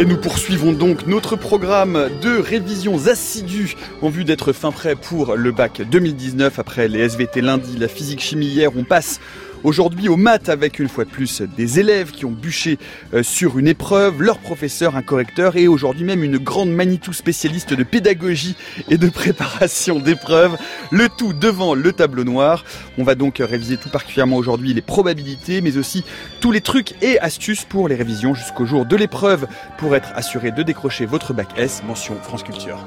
Et nous poursuivons donc notre programme de révisions assidues en vue d'être fin prêt pour le bac 2019. Après les SVT lundi, la physique chimie hier, on passe Aujourd'hui au maths avec une fois de plus des élèves qui ont bûché euh, sur une épreuve, leur professeur, un correcteur et aujourd'hui même une grande Manitou spécialiste de pédagogie et de préparation d'épreuves. Le tout devant le tableau noir. On va donc réviser tout particulièrement aujourd'hui les probabilités mais aussi tous les trucs et astuces pour les révisions jusqu'au jour de l'épreuve pour être assuré de décrocher votre bac S mention France Culture.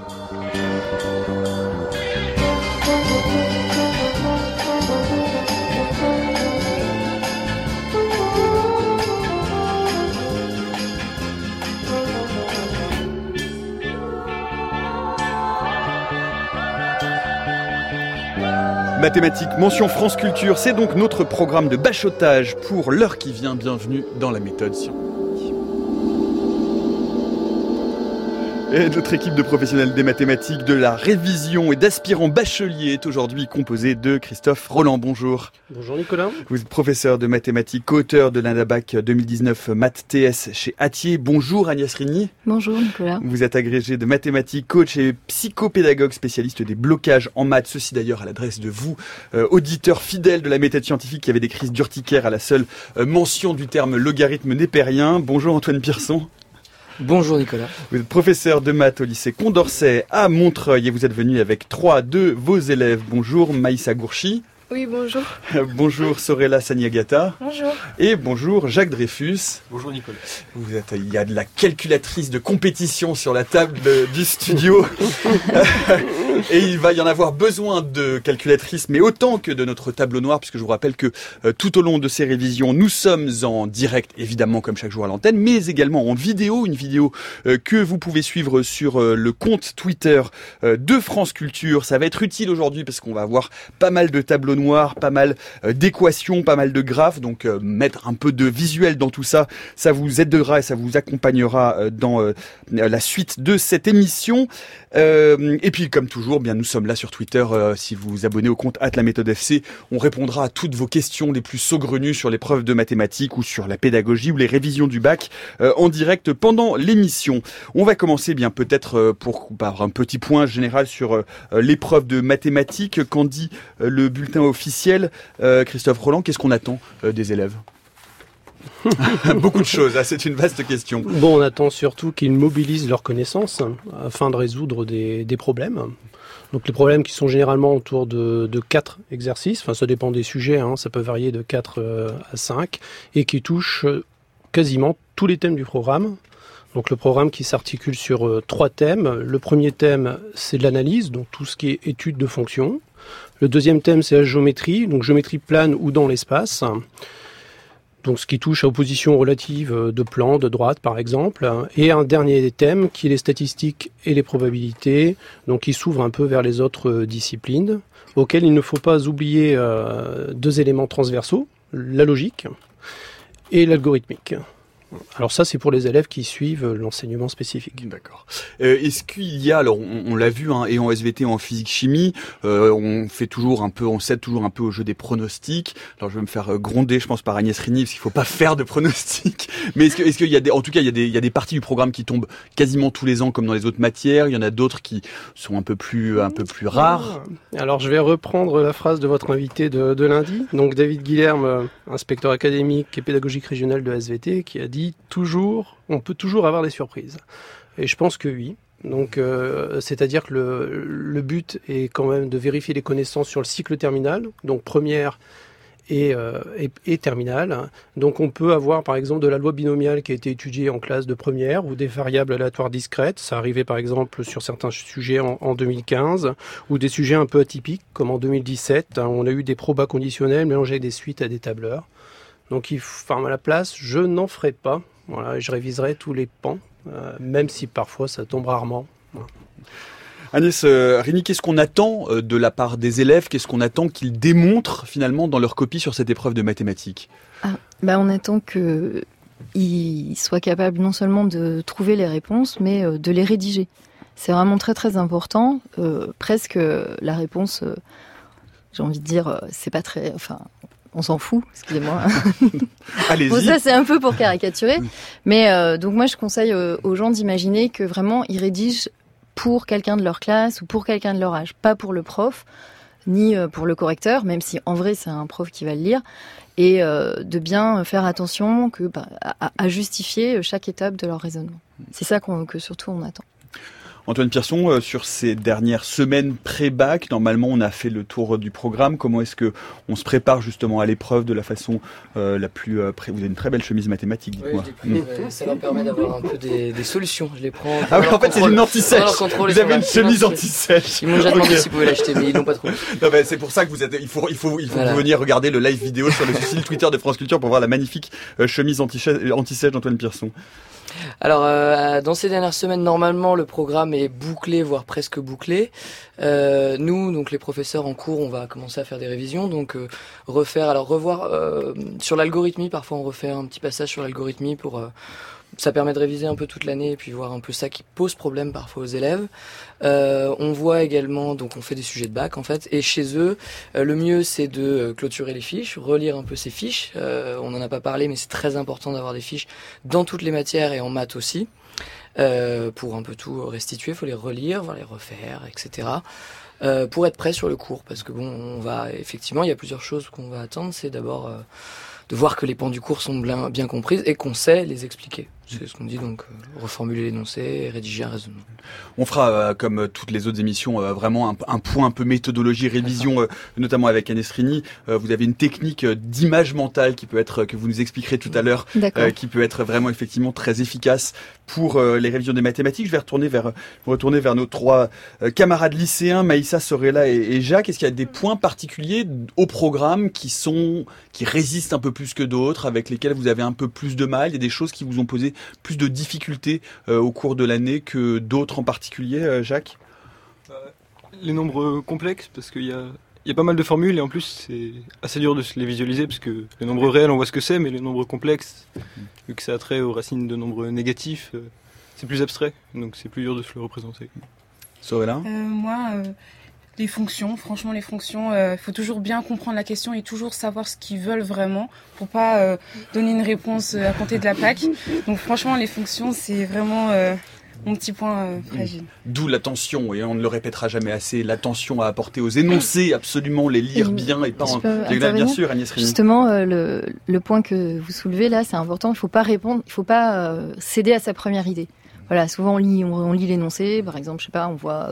Mathématiques, mention France Culture, c'est donc notre programme de bachotage pour l'heure qui vient. Bienvenue dans la méthode scientifique. Et notre équipe de professionnels des mathématiques, de la révision et d'aspirants bacheliers est aujourd'hui composée de Christophe Roland. Bonjour. Bonjour Nicolas. Vous êtes professeur de mathématiques, auteur de l'Indabac 2019 Math TS chez Atier. Bonjour Agnès Rigny. Bonjour Nicolas. Vous êtes agrégé de mathématiques, coach et psychopédagogue spécialiste des blocages en maths. Ceci d'ailleurs à l'adresse de vous, euh, auditeur fidèle de la méthode scientifique qui avait des crises d'urticaire à la seule euh, mention du terme logarithme népérien. Bonjour Antoine Pierson. Bonjour Nicolas. Vous êtes professeur de maths au lycée Condorcet à Montreuil et vous êtes venu avec trois de vos élèves. Bonjour Maïssa Gourchi. Oui, bonjour. bonjour Sorella Saniagata. Bonjour. Et bonjour Jacques Dreyfus. Bonjour Nicolas. Vous êtes, il y a de la calculatrice de compétition sur la table du studio. et il va y en avoir besoin de calculatrices, mais autant que de notre tableau noir, puisque je vous rappelle que euh, tout au long de ces révisions, nous sommes en direct, évidemment comme chaque jour à l'antenne, mais également en vidéo, une vidéo euh, que vous pouvez suivre sur euh, le compte Twitter de France Culture. Ça va être utile aujourd'hui parce qu'on va avoir pas mal de tableaux noirs pas mal d'équations, pas mal de graphes. Donc mettre un peu de visuel dans tout ça, ça vous aidera et ça vous accompagnera dans la suite de cette émission. Et puis comme toujours, bien nous sommes là sur Twitter. si vous vous abonnez au compte at la méthode FC, on répondra à toutes vos questions les plus saugrenues sur les preuves de mathématiques ou sur la pédagogie ou les révisions du bac en direct pendant l'émission. On va commencer bien peut-être pour par un petit point général sur l'épreuve de mathématiques. Qu'en dit le bulletin officiel, euh, Christophe Roland, qu'est-ce qu'on attend euh, des élèves? Beaucoup de choses, ah, c'est une vaste question. Bon, on attend surtout qu'ils mobilisent leurs connaissances afin de résoudre des, problèmes. Donc les problèmes qui sont généralement autour de, quatre exercices, enfin ça dépend des sujets, hein, ça peut varier de 4 euh, à 5, et qui touchent quasiment tous les thèmes du programme. Donc le programme qui s'articule sur trois thèmes. Le premier thème, c'est de l'analyse, donc tout ce qui est étude de fonctions. Le deuxième thème, c'est la géométrie, donc géométrie plane ou dans l'espace. Donc ce qui touche à opposition relative de plan, de droite par exemple. Et un dernier thème qui est les statistiques et les probabilités, donc qui s'ouvre un peu vers les autres disciplines, auxquelles il ne faut pas oublier euh, deux éléments transversaux, la logique et l'algorithmique. Alors ça, c'est pour les élèves qui suivent l'enseignement spécifique. D'accord. Euh, est-ce qu'il y a, alors on, l'a vu, hein, et en SVT, en physique-chimie, euh, on fait toujours un peu, on cède toujours un peu au jeu des pronostics. Alors je vais me faire euh, gronder, je pense, par Agnès Rini, parce qu'il faut pas faire de pronostics. Mais est-ce qu'il y a des, en tout cas, il y a des, il y a des parties du programme qui tombent quasiment tous les ans, comme dans les autres matières. Il y en a d'autres qui sont un peu plus, un peu plus rares. Alors je vais reprendre la phrase de votre invité de, de lundi. Donc David Guilherme, inspecteur académique et pédagogique régional de SVT, qui a dit toujours, on peut toujours avoir des surprises. Et je pense que oui. Donc, euh, c'est-à-dire que le, but est quand même de vérifier les connaissances sur le cycle terminal, donc première et, euh, terminale. Donc, on peut avoir par exemple de la loi binomiale qui a été étudiée en classe de première ou des variables aléatoires discrètes. Ça arrivait par exemple sur certains sujets en, 2015 ou des sujets un peu atypiques comme en 2017. Hein, on a eu des probas conditionnels mélangés avec des suites à des tableurs. Donc, il, enfin, à la place, je n'en ferai pas. Voilà, je réviserai tous les pans, euh, même si parfois ça tombe rarement. Agnès euh, Rini, qu'est-ce qu'on attend euh, de la part des élèves? Qu'est-ce qu'on attend qu'ils démontrent finalement dans leur copie sur cette épreuve de mathématiques? Ah, bah On attend qu'ils soient capables non seulement de trouver les réponses, mais de les rédiger. C'est vraiment très très important. presque la réponse, j'ai envie de dire, c'est pas très. Enfin, on s'en fout, excusez-moi. Allez-y. Bon, ça c'est un peu pour caricaturer, mais euh, donc moi je conseille euh, aux gens d'imaginer que vraiment ils rédigent pour quelqu'un de leur classe ou pour quelqu'un de leur âge, pas pour le prof ni euh, pour le correcteur, même si en vrai c'est un prof qui va le lire, et de bien faire attention que, bah, à, à, justifier chaque étape de leur raisonnement. C'est ça qu'on que surtout on attend. Antoine Pierson, euh, sur ces dernières semaines pré-bac, normalement on a fait le tour du programme. Comment est-ce que on se prépare justement à l'épreuve de la façon euh, la plus euh, pré... Vous avez une très belle chemise mathématique, dites-moi. Oui, ça leur permet d'avoir un peu des, des, solutions. Je les prends. Ah oui, en fait c'est une anti-sèche. Vous avez une chemise anti-sèche. Ils m'ont déjà demandé si vous pouvez l'acheter, mais ils n'ont pas trouvé. C'est pour ça que vous êtes. Il faut, il faut, il faut venir regarder le live vidéo sur le site Twitter de France Culture pour voir la magnifique chemise anti-sèche d'Antoine Pierson. Alors, euh, dans ces dernières semaines, normalement, le programme est bouclé, voire presque bouclé. Euh, nous, donc les professeurs en cours, on va commencer à faire des révisions, donc euh, refaire, alors revoir sur l'algorithmie. Parfois, on refait un petit passage sur l'algorithmie pour ça permet de réviser un peu toute l'année et puis voir un peu ça qui pose problème parfois aux élèves. Euh, on voit également, donc on fait des sujets de bac en fait, et chez eux, euh, le mieux c'est de euh, clôturer les fiches, relire un peu ces fiches. Euh, on n'en a pas parlé, mais c'est très important d'avoir des fiches dans toutes les matières et en maths aussi. Euh, pour un peu tout restituer, faut les relire, les refaire, etc. Pour être prêt sur le cours, parce que bon, on va effectivement, il y a plusieurs choses qu'on va attendre. C'est d'abord de voir que les pans du cours sont bien, bien comprises et qu'on sait les expliquer. C'est ce qu'on dit, donc euh, reformuler l'énoncé et rédiger un raisonnement. On fera, euh, comme toutes les autres émissions, euh, vraiment un, un, point un peu méthodologie, révision, euh, notamment avec Anestrini. vous avez une technique d'image mentale qui peut être, que vous nous expliquerez tout à l'heure, qui peut être vraiment effectivement très efficace pour les révisions des mathématiques. Je vais retourner vers, retourner vers nos trois camarades lycéens, Maïssa, Sorella et, et Jacques. Est-ce qu'il y a des points particuliers au programme qui sont, qui résistent un peu plus que d'autres, avec lesquels vous avez un peu plus de mal? Il y a des choses qui vous ont posé plus de difficultés euh, au cours de l'année que d'autres en particulier, euh, Jacques? Les nombres complexes, parce qu'il y a, y a pas mal de formules et en plus c'est assez dur de se les visualiser parce que les nombres réels on voit ce que c'est mais les nombres complexes vu que ça a trait aux racines de nombres négatifs euh, c'est plus abstrait donc c'est plus dur de se le représenter. Sorella euh, Moi euh, les fonctions, franchement les fonctions, il euh, faut toujours bien comprendre la question et toujours savoir ce qu'ils veulent vraiment pour pas euh, donner une réponse à compter de la plaque. Donc franchement les fonctions c'est vraiment euh, mon petit point fragile. D'où l'attention, et on ne le répétera jamais assez, l'attention à apporter aux énoncés, absolument les lire bien et pas en... Bien sûr, Agnès Rini. Justement, le, le, point que vous soulevez là, c'est important, il ne faut pas répondre, il ne faut pas céder à sa première idée. Voilà, souvent on lit, on, on lit l'énoncé, par exemple, je sais pas, on voit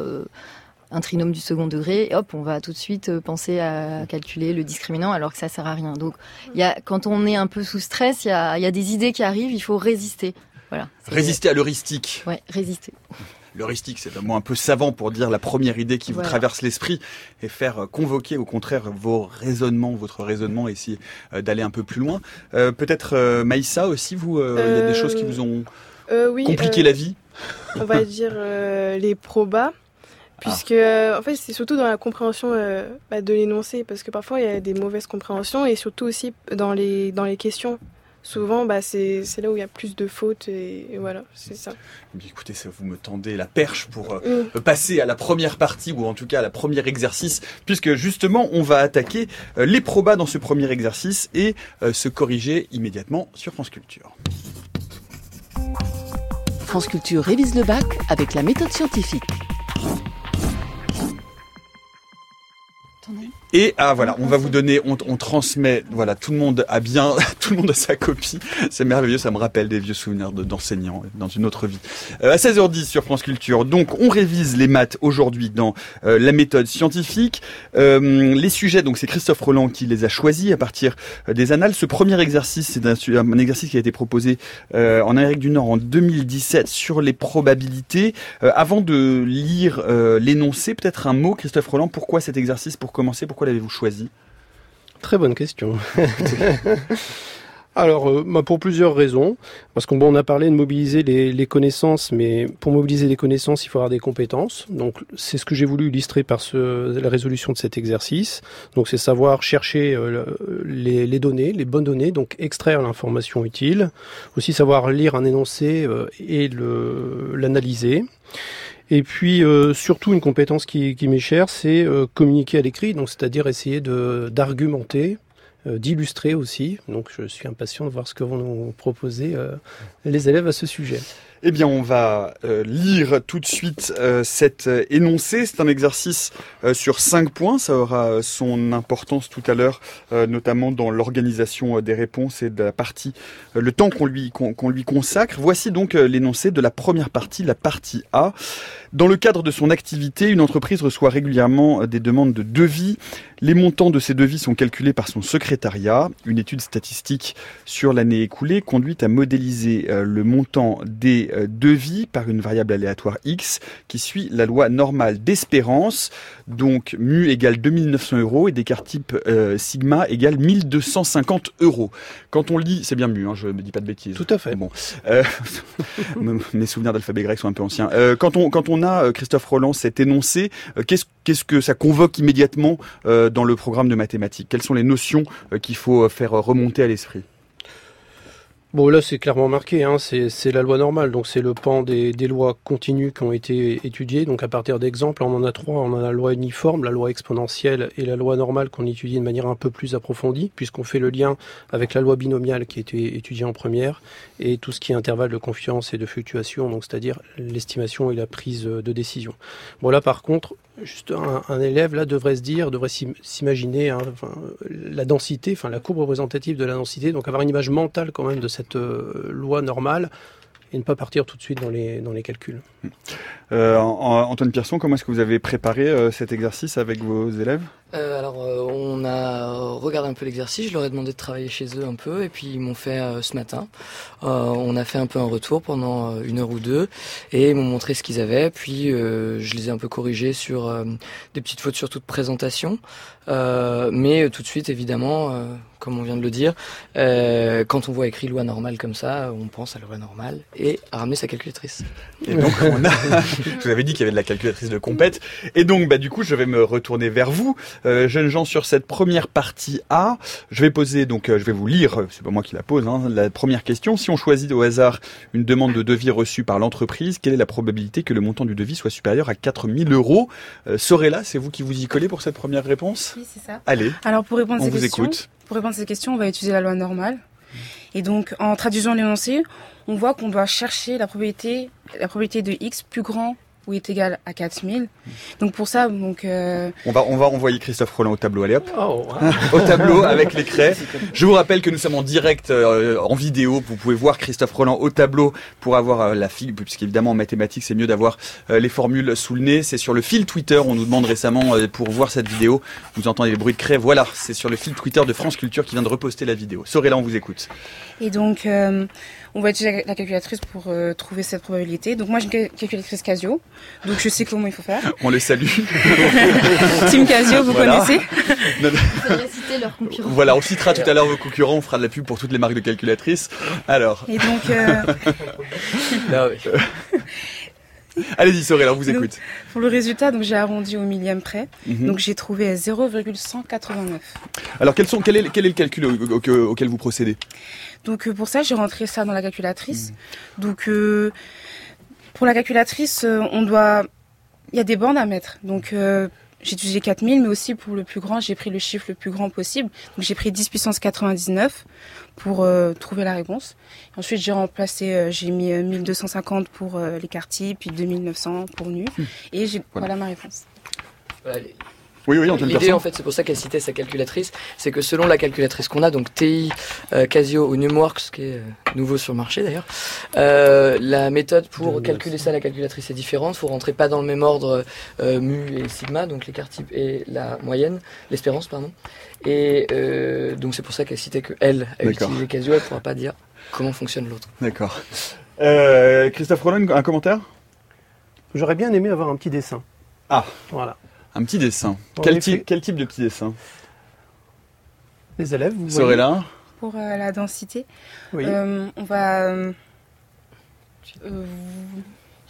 un trinôme du second degré, et hop, on va tout de suite euh, penser à calculer le discriminant alors que ça sert à rien. Donc, y a, quand on est un peu sous stress, il y a, y a des idées qui arrivent, il faut résister. Voilà. Résister à l'heuristique. Ouais, résister. L'heuristique, c'est un mot un peu savant pour dire la première idée qui voilà. vous traverse l'esprit et faire convoquer au contraire vos raisonnements, votre raisonnement, et essayer d'aller un peu plus loin. Euh, Peut-être euh, Maïssa aussi, vous, il euh, y a des choses qui vous ont oui, compliqué la vie? On va dire les probas puisque euh, en fait c'est surtout dans la compréhension euh, bah, de l'énoncé parce que parfois il y a des mauvaises compréhensions et surtout aussi dans les dans les questions souvent bah, c'est là où il y a plus de fautes et, et voilà c'est ça. Mais écoutez ça vous me tendez la perche pour euh, mm. passer à la première partie ou en tout cas à la première exercice puisque justement on va attaquer euh, les probas dans ce premier exercice et euh, se corriger immédiatement sur France Culture. France Culture révise le bac avec la méthode scientifique Et ah voilà, on va vous donner, on, on, transmet, voilà, tout le monde a bien, tout le monde a sa copie. C'est merveilleux, ça me rappelle des vieux souvenirs d'enseignants dans une autre vie. Euh, à 16h10 sur France Culture, donc on révise les maths aujourd'hui dans euh, la méthode scientifique. Euh, les sujets, donc c'est Christophe Roland qui les a choisis à partir euh, des annales. Ce premier exercice, c'est un, un, exercice qui a été proposé euh, en Amérique du Nord en 2017 sur les probabilités. avant de lire l'énoncé, peut-être un mot, Christophe Roland, pourquoi cet exercice Pour commencer, l'avez-vous choisi? Très bonne question. Alors, euh, bah pour plusieurs raisons. Parce qu'on a parlé de mobiliser les, connaissances, mais pour mobiliser les connaissances, il faut avoir des compétences. Donc, c'est ce que j'ai voulu illustrer par la résolution de cet exercice. Donc, c'est savoir chercher euh, les, les, données, les bonnes données, donc extraire l'information utile. Aussi savoir lire un énoncé euh, et l'analyser. Et puis euh, surtout une compétence qui, qui m'est chère, c'est euh, communiquer à l'écrit, donc c'est-à-dire essayer d'argumenter d'illustrer aussi. Donc je suis impatient de voir ce que vont nous proposer les élèves à ce sujet. Eh bien, on va euh, lire tout de suite euh, cet euh, énoncé. C'est un exercice sur cinq points. Ça aura son importance tout à l'heure, notamment dans l'organisation des réponses et de la partie, le temps qu'on lui, qu'on lui consacre. Voici donc l'énoncé de la première partie, la partie A. Dans le cadre de son activité, une entreprise reçoit régulièrement des demandes de devis. Les montants de ces devis sont calculés par son secrétariat. Une étude statistique sur l'année écoulée conduit à modéliser euh, le montant des euh, devis par une variable aléatoire X qui suit la loi normale d'espérance. Donc mu égale 2900 euros et d'écart type euh, sigma égale 1250 euros. Quand on lit, c'est bien mu, hein, je ne dis pas de bêtises. Tout à fait. Bon, mes souvenirs d'alphabet grec sont un peu anciens. quand on quand on euh, Christophe Roland, cet énoncé, euh, qu'est-ce que ça convoque immédiatement euh, dans le programme de mathématiques? Quelles sont les notions qu'il faut faire remonter à l'esprit? Bon, là, c'est clairement marqué, hein. c'est la loi normale, donc c'est le pan des, lois continues qui ont été étudiées. Donc à partir d'exemples, on en a trois. On a la loi uniforme, la loi exponentielle et la loi normale qu'on étudie de manière un peu plus approfondie, puisqu'on fait le lien avec la loi binomiale qui a été étudiée en première, et tout ce qui est intervalle de confiance et de fluctuation, donc c'est-à-dire l'estimation et la prise de décision. Bon, là, par contre, juste un, élève là devrait se dire, devrait s'imaginer hein, la densité, enfin la courbe représentative de la densité, donc avoir une image mentale quand même de cette euh, loi normale et ne pas partir tout de suite dans les, dans les calculs. Euh, Antoine Pierson, comment est-ce que vous avez préparé euh, cet exercice avec vos élèves? Euh, Alors, on a regardé un peu l'exercice, je leur ai demandé de travailler chez eux un peu, et puis ils m'ont fait ce matin. on a fait un peu un retour pendant une heure ou deux, et ils m'ont montré ce qu'ils avaient, puis je les ai un peu corrigés sur des petites fautes sur toute présentation. Mais tout de suite, évidemment, comme on vient de le dire, quand on voit écrit loi normale comme ça, on pense à loi normale et à ramener sa calculatrice. Et donc, on a, je vous avais dit qu'il y avait de la calculatrice de compète. Et donc, bah, du coup, je vais me retourner vers vous, euh, jeunes gens, sur cette première partie A. Je vais poser, donc, euh, je vais vous lire, c'est pas moi qui la pose, hein, la première question. Si on choisit au hasard une demande de devis reçue par l'entreprise, quelle est la probabilité que le montant du devis soit supérieur à 4000 euros? Euh, Sorella, c'est vous qui vous y collez pour cette première réponse? Oui, c'est ça. Allez. Alors, pour répondre à ces vous questions, écoute. pour répondre à ces questions, on va utiliser la loi normale. Et donc, en traduisant l'énoncé, on voit qu'on doit chercher la probabilité, la probabilité de x plus grand ou est égal à 4000. Donc pour ça, donc euh... on va on va envoyer Christophe Roland au tableau. Allez hop, oh, au tableau avec les craies. Je vous rappelle que nous sommes en direct euh, en vidéo. Vous pouvez voir Christophe Roland au tableau pour avoir euh, la file, puisqu'évidemment en mathématiques c'est mieux d'avoir euh, les formules sous le nez. C'est sur le fil Twitter. On nous demande récemment pour voir cette vidéo. Vous entendez les bruits de craie. Voilà, c'est sur le fil Twitter de France Culture qui vient de reposter la vidéo. Sorella, on vous écoute. Et donc on va utiliser la calculatrice pour euh, trouver cette probabilité. Donc moi j'ai une calculatrice Casio, donc je sais comment il faut faire. On les salue. Team Casio, vous connaissez Vous allez citer leurs concurrents. Voilà, on citera tout à l'heure vos concurrents, on fera de la pub pour toutes les marques de calculatrices. Alors. Et donc. Euh... Ah Allez-y, Sorel, on vous écoute. pour le résultat, donc j'ai arrondi au millième près. Mhm. Donc j'ai trouvé 0,189. Alors quel, sont, quel, est, quel est le calcul auquel vous procédez? Donc euh, pour ça, j'ai rentré ça dans la calculatrice. Mhm. Donc euh, pour la calculatrice, euh, on doit, il y a des bornes à mettre. Donc j'ai utilisé 4000, mais aussi pour le plus grand, j'ai pris le chiffre le plus grand possible. Donc j'ai pris 10 puissance 99 pour euh, trouver la réponse. Ensuite, j'ai remplacé, euh, j'ai mis 1250 euh, pour l'écart type, puis 2900 pour nu. Hmm. Et j'ai, voilà. ma réponse. Oui, oui, L'idée, en fait, c'est pour ça qu'elle citait sa calculatrice, c'est que selon la calculatrice qu'on a, donc TI, euh, Casio ou Numworks, qui est euh, nouveau sur le marché d'ailleurs, euh, la méthode pour calculer ça, la calculatrice est différente. Il faut rentrer pas dans le même ordre mu et sigma, donc l'écart type et la moyenne, l'espérance, pardon. Et donc c'est pour ça qu'elle citait que elle a utilisé Casio, elle pourra pas dire comment fonctionne l'autre. D'accord. Christophe Roland, un commentaire? J'aurais bien aimé avoir un petit dessin. Ah. Voilà. Un petit dessin. Quel type, quel type, de petit dessin? Les élèves, vous voyez? Là Pour euh, la densité, oui. euh, on va... Euh,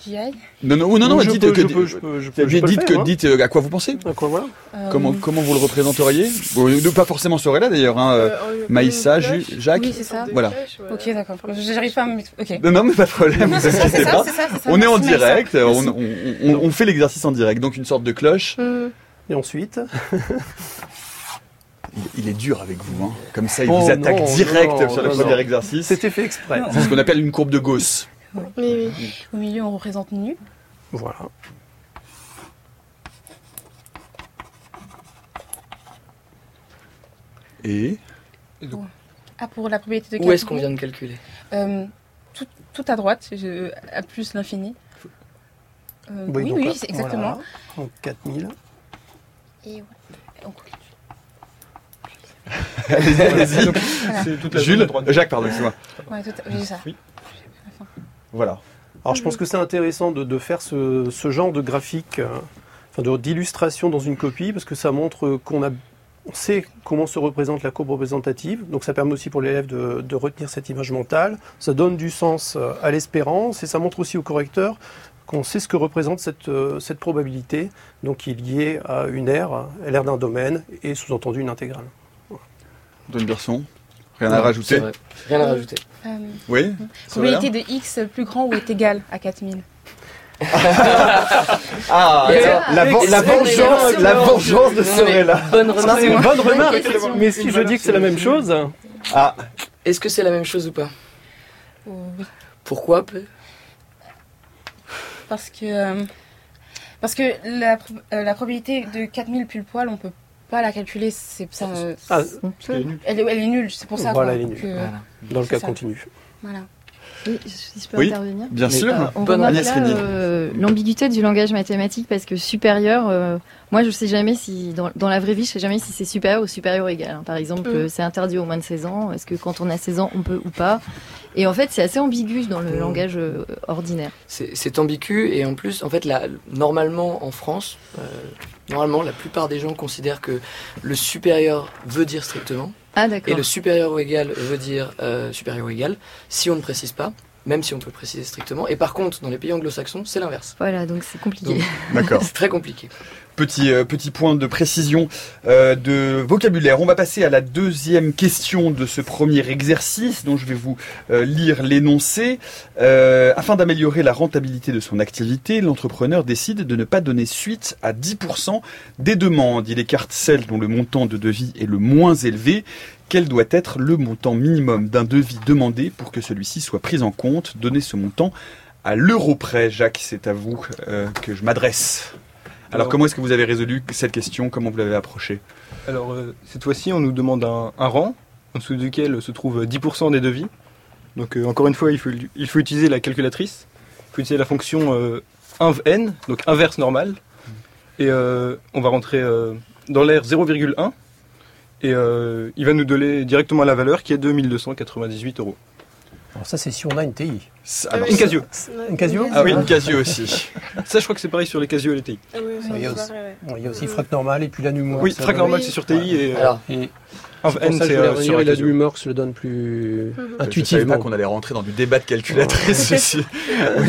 J'y aille Non, non, non, non, dites, peux, que, peux, je peux, je peux, dites, que, hein. dites euh, à quoi vous pensez. À quoi voilà. Comment, comment vous le représenteriez bon, Pas forcément Sorella d'ailleurs. Hein. Euh, Maïssa, Jacques. Oui, c'est ça. Voilà. Ok, d'accord. J'arrive pas à Ok. Non, non, mais pas de problème. vous inquiétez pas. On est en direct. On, on, on, fait l'exercice en direct. Donc une sorte de cloche. Et ensuite il, il est dur avec vous. Hein. Comme ça, il Oh vous attaque non, direct non, sur le non, premier non. exercice. C'était fait exprès. C'est ce qu'on appelle une courbe de Gauss. Oui, oui. Au milieu, on représente nu. Voilà. Et Ah, pour la probabilité de Où est-ce qu'on vient de calculer Euh, tout, tout à droite, je, à plus l'infini. Euh, oui, oui, là, c'est exactement. voilà. Donc 4000. Et ouais. Donc, allez-y, allez-y. voilà. C'est toute la zone Jules. Jacques, pardon, excuse-moi. Ouais, tout c'est ça. Oui. Voilà. Alors je pense que c'est intéressant de, faire ce, genre de graphique, euh, d'illustration dans une copie, parce que ça montre qu'on a, on sait comment se représente la courbe représentative, donc ça permet aussi pour l'élève de, retenir cette image mentale, ça donne du sens euh, à l'espérance, et ça montre aussi au correcteur qu'on sait ce que représente cette, euh, probabilité, donc qui est liée à une aire, l'aire d'un domaine, et sous-entendu une intégrale. Antoine Birson, rien à rajouter. Rien à rajouter. Euh, Oui probabilité de x plus grand ou est égal à 4000 Ah, la, vengeance, la vengeance de Sorella. Bonne remarque. C'est une bonne remarque, mais si je dis que c'est la même chose, Ah, Est-ce que c'est la même chose ou pas? Oh. Pourquoi Parce que, euh, parce que la, euh, la probabilité de 4000 pile poil, on peut pas la calculer. C'est ça. euh, Ah, peut. elle, est, elle est nulle, c'est pour ça. Voilà, quoi, elle est nulle. que- Voilà. dans le cas ça. continu. voilà. Oui, si je peux Oui. intervenir. bien Mais, sûr. Euh, on Bonne euh, l'ambiguïté du langage mathématique parce que supérieur, euh, moi je sais jamais si dans, dans la vraie vie je sais jamais si c'est supérieur ou supérieur ou égal. hein. Par exemple, Mm. euh, c'est interdit au moins de 16 ans. Est-ce que quand on a 16 ans on peut ou pas? Et en fait c'est assez ambigu dans le Mm. langage euh, ordinaire. C'est c'est ambigu et en plus, en fait, là, normalement en France, euh, normalement, la plupart des gens considèrent que le supérieur veut dire strictement Ah et le supérieur ou égal veut dire euh, supérieur ou égal si on ne précise pas, même si on peut le préciser strictement. Et par contre, dans les pays anglo-saxons, c'est l'inverse. Voilà donc c'est compliqué. D'accord. C'est très compliqué. Petit, euh, petit point de précision euh, de vocabulaire. On va passer à la deuxième question de ce premier exercice dont je vais vous euh, lire l'énoncé. Afin d'améliorer la rentabilité de son activité, l'entrepreneur décide de ne pas donner suite à 10% des demandes. Il écarte celles dont le montant de devis est le moins élevé. Quel doit être le montant minimum d'un devis demandé pour que celui-ci soit pris en compte? Donnez ce montant à l'euro près. Jacques, c'est à vous que je m'adresse. Alors, comment est-ce que vous avez résolu cette question? Comment vous l'avez approchée Alors, euh, cette fois-ci, on nous demande un, un rang, en dessous duquel se trouvent 10% des devis. Donc, euh, encore une fois, il faut, il faut utiliser la calculatrice. Il faut utiliser la fonction euh, inv-n, donc inverse normale. Et on va rentrer dans l'air 0,1. Et il va nous donner directement la valeur qui est de 1298 euros. Alors ça, c'est si on a une TI. Ah alors, oui. Une Casio. Une Casio Ah oui, une Casio aussi. Ça, je crois que c'est pareil sur les Casio et les TI. Ah oui, Il y a aussi- pareil, ouais. Bon, il y a aussi frac normal et puis la numéro. Oui, frac normal, Oui. c'est sur TI et euh, Alors, Et inv-n, pour ça, je c'est voulais euh, revenir sur et la Casio. Lumorx le donne plus. Je savais pas intuitivement. qu'on allait rentrer dans du débat de calculatrice aussi. oui,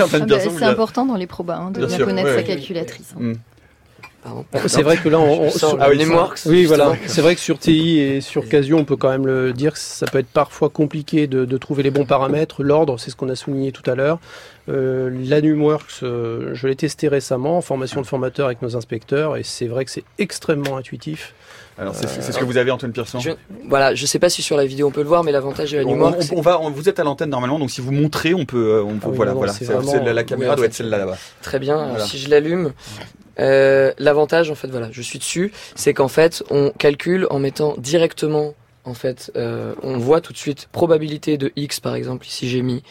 Ah bah, vous c'est important dans les probas hein, de Bien bien, sûr, connaître ouais, sa calculatrice. hein. Hmm. Pardon. C'est vrai que là, on, sur- Ah oui, voilà. C'est vrai que sur TI et sur Casio, on peut quand même le dire, que ça peut être parfois compliqué de, de trouver les bons paramètres. L'ordre, c'est ce qu'on a souligné tout à l'heure. Euh, L'Anumworks, euh, je l'ai testé récemment en formation de formateur avec nos inspecteurs et c'est vrai que c'est extrêmement intuitif. Alors, c'est c'est ce que vous avez, Antoine Pierson Je- Voilà, je sais pas si sur la vidéo on peut le voir, mais l'avantage de la on, Numork, on- on va, on- vous êtes à l'antenne normalement, donc si vous montrez, on peut, euh, on peut Ah oui, voilà, non, voilà. vraiment- la, la caméra oui, en doit être celle-là là-bas. Très bien. Alors, si je l'allume, euh, l'avantage, en fait, voilà, je suis dessus, c'est qu'en fait, on calcule en mettant directement, en fait, euh, on voit tout de suite probabilité de x, par exemple, ici j'ai mis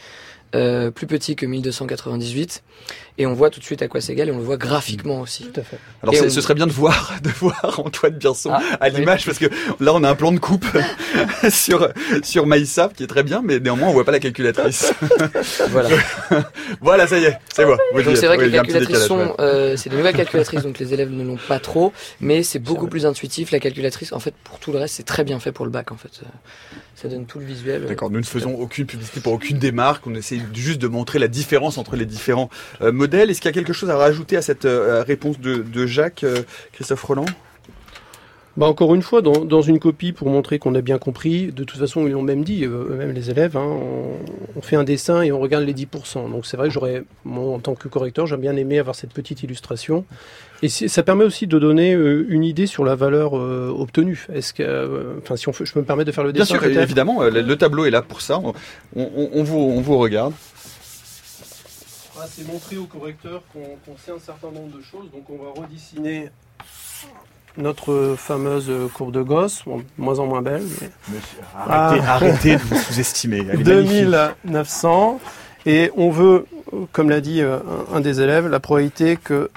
euh, plus petit que 1298, et on voit tout de suite à quoi c'est égal, et on le voit graphiquement aussi. Tout à fait. Alors, on- ce serait bien de voir, de voir Antoine Pierson Ah, à oui. l'image, parce que là, on a un plan de coupe sur, sur MySap qui est très bien, mais néanmoins, on voit pas la calculatrice. Voilà. voilà, ça y est, c'est bon. Donc c'est vrai que Oui, les calculatrices décalage, sont, ouais. euh, c'est des nouvelles calculatrices, donc les élèves ne l'ont pas trop, mais c'est beaucoup plus intuitif. La calculatrice, en fait, pour tout le reste, c'est très bien fait pour le bac, en fait. Ça donne tout le visuel. D'accord, nous ne faisons aucune publicité pour aucune des marques, on essaie juste de montrer la différence entre les différents euh, modèles. Est-ce qu'il y a quelque chose à rajouter à cette euh, réponse de, de Jacques, euh, Christophe Roland bah encore une fois, dans, dans, une copie, pour montrer qu'on a bien compris, de toute façon, ils l'ont même dit, euh, eux-mêmes les élèves, hein, on, on, fait un dessin et on regarde les 10%. Donc c'est vrai que j'aurais, en tant que correcteur, j'aurais bien aimé avoir cette petite illustration. Et ça permet aussi de donner euh, une idée sur la valeur euh, obtenue. Est-ce que, euh, enfin, si on, je peux me permettre de faire le dessin. Bien sûr, évidemment, le, le, tableau est là pour ça. On, on, on vous, on vous regarde. Ah, c'est montrer au correcteur qu'on qu sait un certain nombre de choses. Donc on va redessiner notre fameuse courbe de Gauss, bon, moins en moins belle. Mais... Monsieur, arrêtez, ah. arrêtez de vous sous-estimer. 2900. Et on veut, comme l'a dit un, un, des élèves, la probabilité que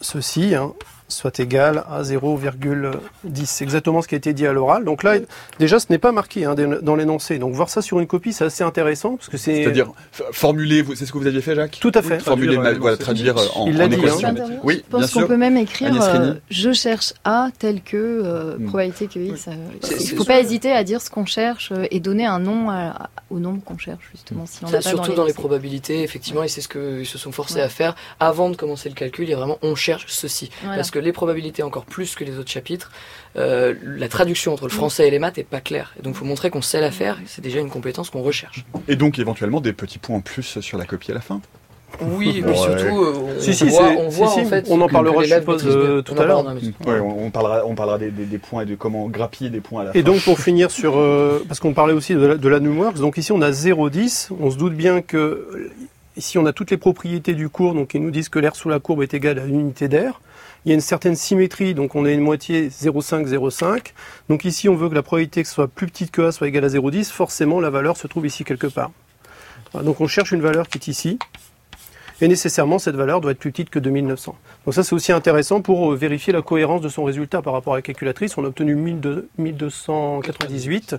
ceci hein, soit égal à 0,10. C'est exactement ce qui a été dit à l'oral. Donc là, déjà, ce n'est pas marqué hein, dans l'énoncé. Donc voir ça sur une copie, c'est assez intéressant parce que c'est. C'est-à-dire formuler, c'est ce que vous aviez fait, Jacques Tout à fait. Oui, formuler, traduire, voilà, traduire en, Il dit. Hein. Oui, je pense qu'on peut même écrire euh, je cherche A tel que euh, mm. probabilité que X. Oui. Euh, il ne faut pas hésiter à dire ce qu'on cherche et donner un nom à, au nombre qu'on cherche justement. Si on ça, surtout dans les, dans les, probabilités, effectivement, et c'est ce qu'ils se sont forcés ouais. à faire avant de commencer le calcul. Il y a vraiment on cherche ceci voilà. parce que les probabilités encore plus que les autres chapitres, euh, la traduction entre le français et les maths est pas claire. Et donc, il faut montrer qu'on sait la faire. C'est déjà une compétence qu'on recherche. Et donc, éventuellement, des petits points en plus sur la copie à la fin? Oui, et puis surtout, euh, on, si, si, voit, on voit si, en fait. On en parlera, je suppose, euh, tout à l'heure. Ouais, on parlera, on parlera des, des, des, points et de comment grappiller des points à la et fin. donc, pour finir sur, euh, parce qu'on parlait aussi de la, de la NumWorks, donc ici on a 0,10. On se doute bien que ici on a toutes les propriétés du cours, donc ils nous disent que l'air sous la courbe est égal à l'unité d'air. Il y a une certaine symétrie, donc on a une moitié 0,5, 0,5. Donc ici, on veut que la probabilité que ce soit plus petite que A soit égale à 0,10. Forcément, la valeur se trouve ici quelque part. Donc on cherche une valeur qui est ici. Et nécessairement, cette valeur doit être plus petite que 2900. Donc ça, c'est aussi intéressant pour vérifier la cohérence de son résultat par rapport à la calculatrice. On a obtenu 1298.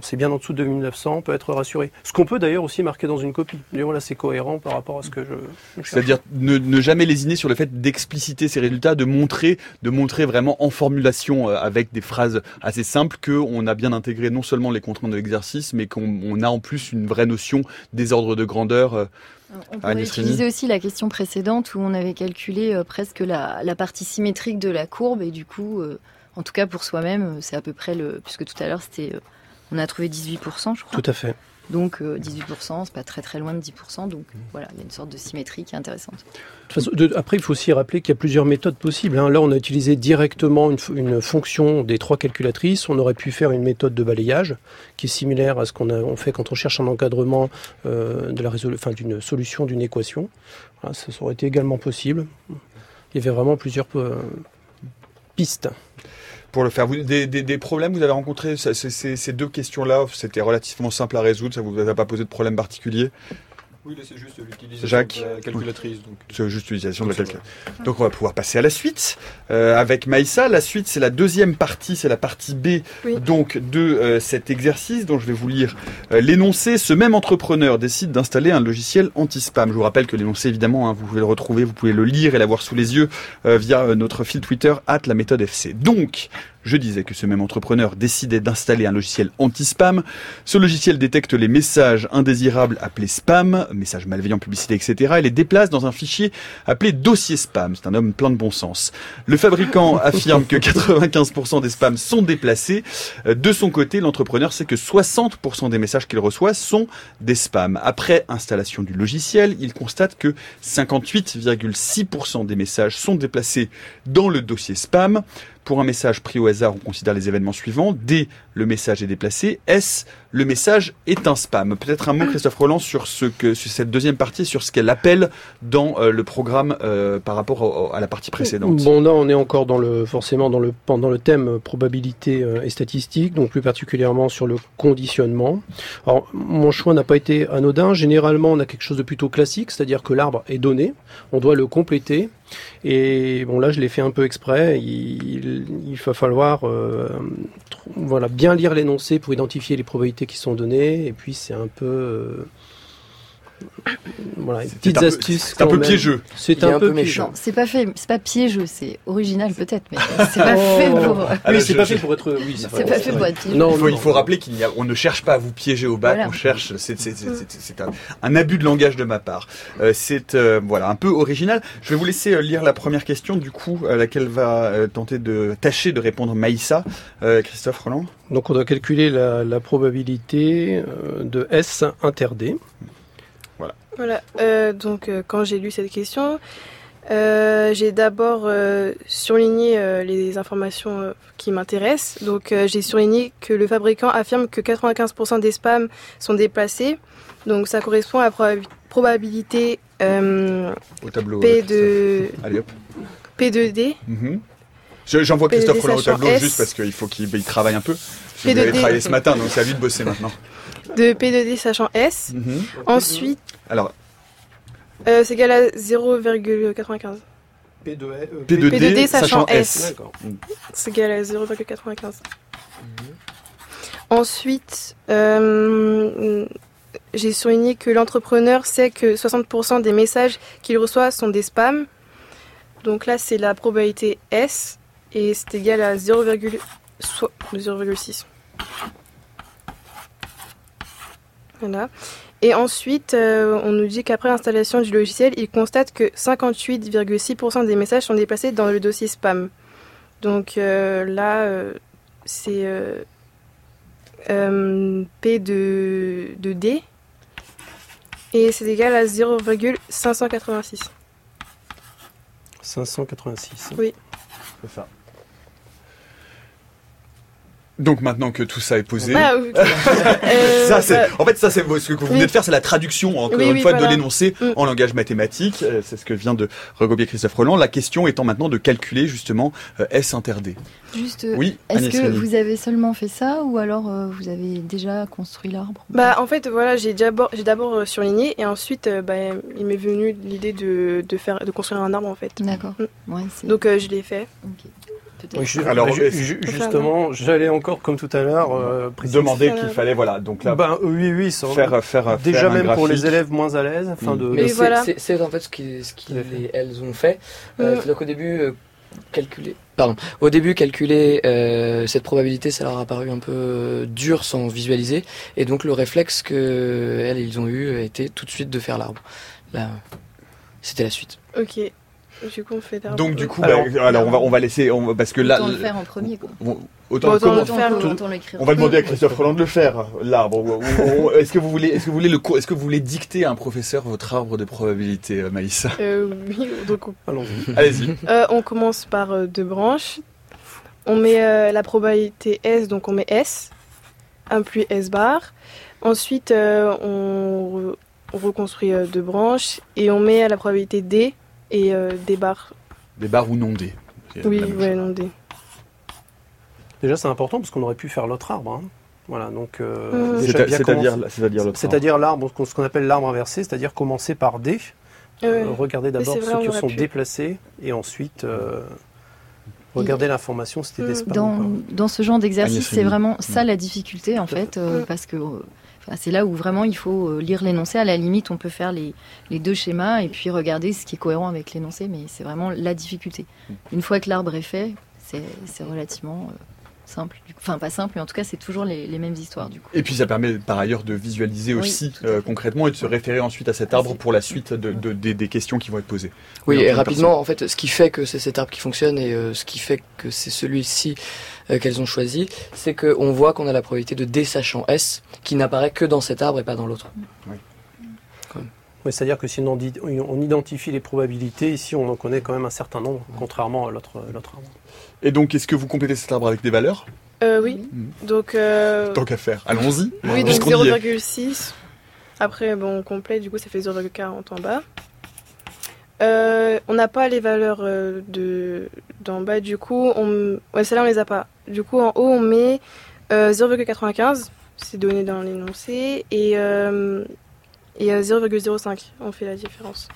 On sait bien en dessous de 2900, on peut être rassuré. Ce qu'on peut d'ailleurs aussi marquer dans une copie. Là, c'est cohérent par rapport à ce que je. je C'est-à-dire ne, ne, jamais lésiner sur le fait d'expliciter ces résultats, de montrer, de montrer vraiment en formulation euh, avec des phrases assez simples que on a bien intégré non seulement les contraintes de l'exercice, mais qu'on a en plus une vraie notion des ordres de grandeur. Euh, on pourrait utiliser aussi la question précédente où on avait calculé euh, presque la, la, partie symétrique de la courbe et du coup, euh, en tout cas pour soi-même, c'est à peu près le. Puisque tout à l'heure c'était. Euh, on a trouvé 18%, je crois. Tout à fait. Donc euh, 18%, c'est pas très très loin de 10%. Donc voilà, il y a une sorte de symétrie qui est intéressante. De façon, de, après, il faut aussi rappeler qu'il y a plusieurs méthodes possibles. Hein. Là, on a utilisé directement une, une, fonction des trois calculatrices. On aurait pu faire une méthode de balayage qui est similaire à ce qu'on on fait quand on cherche un encadrement euh, de la enfin, d'une solution d'une équation. Voilà, ça aurait été également possible. Il y avait vraiment plusieurs euh, pistes pour le faire. Vous, des, des, des, problèmes vous avez rencontrés ces, deux questions-là, c'était relativement simple à résoudre, ça vous a pas posé de problème particulier? Oui, là c'est juste l'utilisation de la calculatrice. Oui. C'est juste l'utilisation de la calculatrice. Donc on va pouvoir passer à la suite euh, avec Maïssa. La suite c'est la deuxième partie, c'est la partie B oui. donc de euh, cet exercice dont je vais vous lire euh, l'énoncé. Ce même entrepreneur décide d'installer un logiciel anti-spam. Je vous rappelle que l'énoncé évidemment, hein, vous pouvez le retrouver, vous pouvez le lire et l'avoir sous les yeux euh, via notre fil Twitter at la méthode FC. Donc je disais que ce même entrepreneur décidait d'installer un logiciel anti-spam. Ce logiciel détecte les messages indésirables appelés spam, messages malveillants, publicité, etc. et les déplace dans un fichier appelé dossier spam. C'est un homme plein de bon sens. Le fabricant affirme que 95% des spams sont déplacés. De son côté, l'entrepreneur sait que 60% des messages qu'il reçoit sont des spams. Après installation du logiciel, il constate que 58,6% des messages sont déplacés dans le dossier spam. Pour un message pris au hasard, on considère les événements suivants. D, le message est déplacé. S, le message est un spam? Peut-être un mot, Christophe Roland, sur, ce que, sur cette deuxième partie, sur ce qu'elle appelle dans euh, le programme euh, par rapport au, à la partie précédente. Bon, là, on est encore dans le, forcément dans le, pendant le thème probabilité euh, et statistique, donc plus particulièrement sur le conditionnement. Alors, mon choix n'a pas été anodin. Généralement, on a quelque chose de plutôt classique, c'est-à-dire que l'arbre est donné, on doit le compléter. Et bon, là, je l'ai fait un peu exprès. Il, il va falloir euh, voilà, bien lire l'énoncé pour identifier les probabilités qui sont données. Et puis, c'est un peu. Voilà, C'est petites un peu- astuces. C'est un quand peu même. piégeux. C'est un, un peu méchant. c'est pas fait, c'est pas piégeux, c'est original peut-être, mais c'est pas Oh. fait pour. Ah, oui, c'est pas je- fait pour être. Oui, C'est pas fait pour être piégeux. Non, Il faut, non, il faut rappeler qu'il n'y a, on ne cherche pas à vous piéger au bac, Voilà. on cherche, c'est, un, un abus de langage de ma part. Euh, c'est euh, voilà un peu original. Je vais vous laisser euh, lire la première question, du coup, à laquelle va euh, tenter de tâcher de répondre Maïssa. Christophe Roland? Donc on doit calculer la, la probabilité de S inter D. Voilà, euh, donc euh, quand j'ai lu cette question, euh, j'ai d'abord surligné les informations qui m'intéressent. Donc j'ai surligné que le fabricant affirme que 95% des spams sont déplacés. Donc ça correspond à la proba- probabilité Au tableau. P de Christophe. Allez hop. P2D. Mhm. Je- J'envoie Christophe Roland au tableau S. juste parce qu'il faut qu'il il travaille un peu. Vous P2D. avez travaillé ce matin, donc c'est à lui de bosser maintenant. De P2D sachant S. Mhm. Ensuite, Alors, euh, c'est égal à 0,95. P de P2D, P2D sachant sachant S. C'est égal à 0,95. Ensuite, euh, j'ai souligné que l'entrepreneur sait que 60% des messages qu'il reçoit sont des spams. Donc là, c'est la probabilité S et c'est égal à 0,6. 0,6. Voilà. Et ensuite, euh, on nous dit qu'après l'installation du logiciel, il constate que 58,6% des messages sont déplacés dans le dossier spam. Donc euh, là, euh, c'est euh, euh, P de, de D. Et c'est égal à 0,586. 586. C'est ça. Donc maintenant que tout ça est posé, Ah, oui. Euh, ça c'est, bah, en fait ça c'est ce que vous venez Oui. de faire, c'est la traduction encore Oui, une oui, fois de l'énoncé Mm. en langage mathématique. Euh, C'est ce que vient de recopier Christophe Roland. La question étant maintenant de calculer justement euh, S inter D. Juste, euh, Oui, est-ce Agnès que vous avez seulement fait ça ou alors euh, vous avez déjà construit l'arbre bah, en fait, voilà, j'ai d'abord, j'ai d'abord euh, surligné et ensuite, euh, bah, il m'est venu l'idée de, de, faire, de construire un arbre en fait. D'accord. Mm. Ouais, c'est. Donc euh, je l'ai fait. ok. Peut-être. Oui, je- Alors, bah, justement, j'allais encore, comme tout à l'heure, euh, préciser- Demander Euh, qu'il fallait voilà donc là Ben, oui, oui, ça- faire faire déjà faire même pour les élèves moins à l'aise, afin Mm. de. Mais voilà. c'est- en fait ce qu'ils ce fait. ont fait. Euh. C'est-à-dire qu'au début, euh, calculer. Pardon. Au début, calculer euh, cette probabilité, ça leur a paru un peu euh, dur sans visualiser. Et donc, le réflexe que elles, ils ont eu a été tout de suite de faire l'arbre. Là, c'était la suite. Ok. Du coup, on fait. Donc du coup, Alors- bah, alors, on va on va laisser on va- parce que là Autant le faire en premier, quoi. on- autant, autant comment- le Autant, faire, autant- tout- autant l'écrire. On va demander à Christophe Roland de le faire, l'arbre. Est-ce que vous voulez, est-ce que vous voulez le, cours- est-ce que vous voulez dicter à un professeur votre arbre de probabilité, euh, Maïssa? Euh, oui, donc on Allons-y. Allez-y. Euh, on commence par euh, deux branches. On met euh, la probabilité S, donc on met S, un plus S bar. Ensuite, euh, on, re- on reconstruit euh, deux branches et on met la probabilité D et euh, D bar. Des barres ou non des. Oui, ouais, non D. Déjà, c'est important parce qu'on aurait pu faire l'autre arbre. hein. Voilà, donc. euh, bien C'est-à-dire, c'est-à-dire l'autre. C'est-à-dire l'arbre, ce qu'on appelle l'arbre inversé, c'est-à-dire commencer par D. Ouais. Euh, regardez d'abord ceux qui sont pu. déplacés et ensuite euh, regardez l'information si c'était des Mm. spams dans, ce genre d'exercice, c'est vraiment ça Mm. la difficulté en fait, euh, Mm. parce que euh, c'est là où vraiment il faut euh, lire l'énoncé. À la limite, on peut faire les, les deux schémas et puis regarder ce qui est cohérent avec l'énoncé, mais c'est vraiment la difficulté. Mm. Une fois que l'arbre est fait, c'est c'est relativement euh, simple. Du coup. Enfin, pas simple, mais en tout cas, c'est toujours les, les mêmes histoires du coup. Et puis ça permet par ailleurs de visualiser Oui, aussi euh, concrètement et de se référer ensuite à cet arbre pour la suite de, de- des- des questions qui vont être posées. Oui, et rapidement, en fait, ce qui fait que c'est cet arbre qui fonctionne et euh, ce qui fait que c'est celui-ci euh, qu'elles ont choisi, c'est qu'on voit qu'on a la probabilité de D sachant S qui n'apparaît que dans cet arbre et pas dans l'autre. Oui, C'est-à-dire que si on, dit- on identifie les probabilités, ici on en connaît quand même un certain nombre, contrairement à l'autre arbre. Et donc, est-ce que vous complétez cet arbre avec des valeurs Euh, oui. Mhm. Donc, euh, Tant qu'à faire. Allons-y. oui, donc Puisqu'on y est. 0,6. Après, bon, on complète, du coup, ça fait 0,40 en bas. Euh, on n'a pas les valeurs euh, de d'en bas, du coup, on... ouais, celles-là, on les a pas. Du coup, en haut, on met euh, 0,95, c'est donné dans l'énoncé, et, et euh, 0,05, on fait la différence.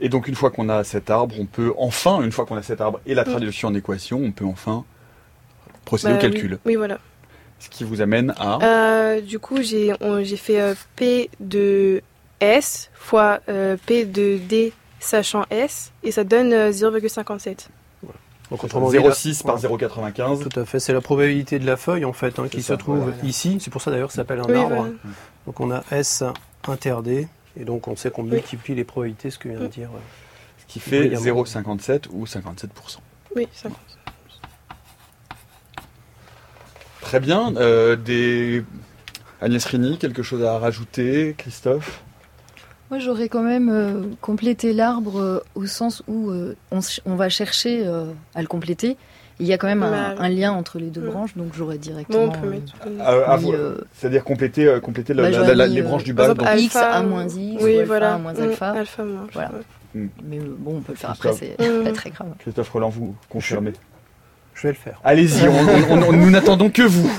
Et donc, une fois qu'on a cet arbre, on peut enfin, une fois qu'on a cet arbre et la Mm. traduction en équation, on peut enfin procéder Bah, au calcul. Oui, oui, voilà. Ce qui vous amène à... Euh, du coup, j'ai on- j'ai fait euh, P de S fois euh, P de D sachant S et ça donne euh, 0,57. Donc, autrement dit, là- 0,6 par 0,95. Tout à fait, c'est la probabilité de la feuille en fait hein, qui ça, se trouve voilà. ici. C'est pour ça d'ailleurs que ça s'appelle un Oui, arbre. voilà. Donc on a S inter D et donc on sait qu'on Oui. multiplie les probabilités, ce que vient de dire. euh, Ce qui fait Brillamment. 0,57 ou 57%. Oui, ça compte. Très bien. Euh, des... Agnès Rini, quelque chose à rajouter Christophe? Moi, j'aurais quand même euh, complété l'arbre euh, au sens où euh, on, va chercher euh, à le compléter. Il y a quand même un, Bah, un lien entre les deux Mm. branches, donc j'aurais directement. Bon, on peut euh, mettre. Euh, euh, C'est-à-dire compléter, euh, compléter la- bah, la- j'aurais la- mis, les euh, branches du bas. exemple, donc- X Alpha, A moins X ou Oui, alpha voilà. moins Mm, alpha. alpha moins. Voilà. pas. Mais bon, on peut le faire après, c'est Mm. pas très grave. Christophe Roland, vous confirmez. Je vais le faire. Allez-y, on- on- on- nous n'attendons que vous.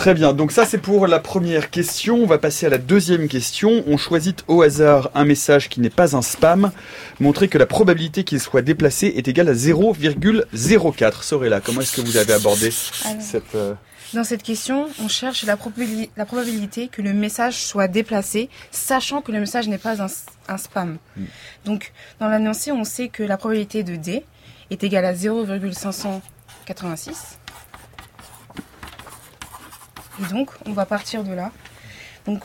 Très bien, donc ça c'est pour la première question. On va passer à la deuxième question. On choisit au hasard un message qui n'est pas un spam. Montrer que la probabilité qu'il soit déplacé est égale à 0,04. Sorella, comment est-ce que vous avez abordé Alors, cette... euh, Dans cette question, on cherche la, probabili- la probabilité que le message soit déplacé, sachant que le message n'est pas un, spam. Mm. Donc, dans l'annoncé, on sait que la probabilité de D est égale à 0,586. Et donc, on va partir de là. Donc,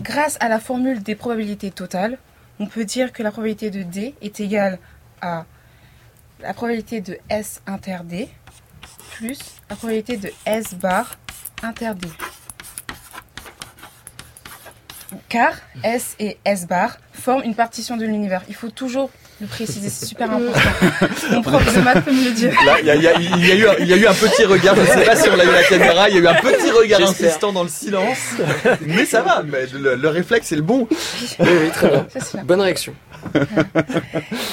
grâce à la formule des probabilités totales, on peut dire que la probabilité de D est égale à la probabilité de S inter D plus la probabilité de S bar inter D. Car S et S bar forment une partition de l'univers. Il faut toujours le préciser, c'est super important. Mon prof de maths peut me le dire. Il y a, y y eu, un- il y a eu un petit regard, je ne sais pas si on l'a eu à la caméra, il y a eu un petit regard insistant dans le silence. Mais ça va, mais le, le réflexe est le bon. Oui, oui, très bien. Ça. Bonne réaction.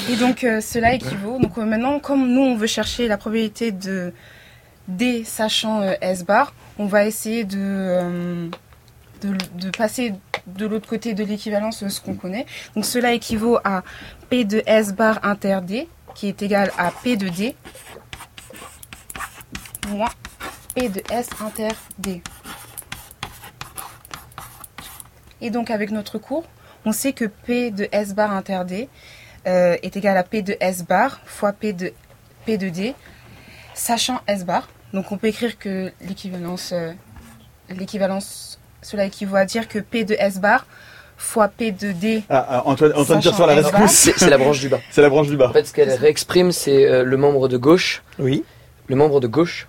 Et donc euh, cela équivaut. Donc euh, maintenant, comme nous on veut chercher la probabilité de D sachant euh, S bar, on va essayer de, euh, de, de passer de l'autre côté de l'équivalence euh, ce qu'on connaît. Donc cela équivaut à P de S bar inter D qui est égal à P de D moins P de S inter D. Et donc avec notre cours, on sait que P de S bar inter D euh, est égal à P de S bar fois P de, P de D, sachant S bar. Donc on peut écrire que l'équivalence, euh, l'équivalence, cela équivaut à dire que P de S bar fois P de D. Ah, ah, Antoine, Antoine tire sur la S bar. rescousse. C'est la branche du bas. C'est la branche du bas. En fait, ce qu'elle réexprime, c'est euh, le membre de gauche. Oui. Le membre de gauche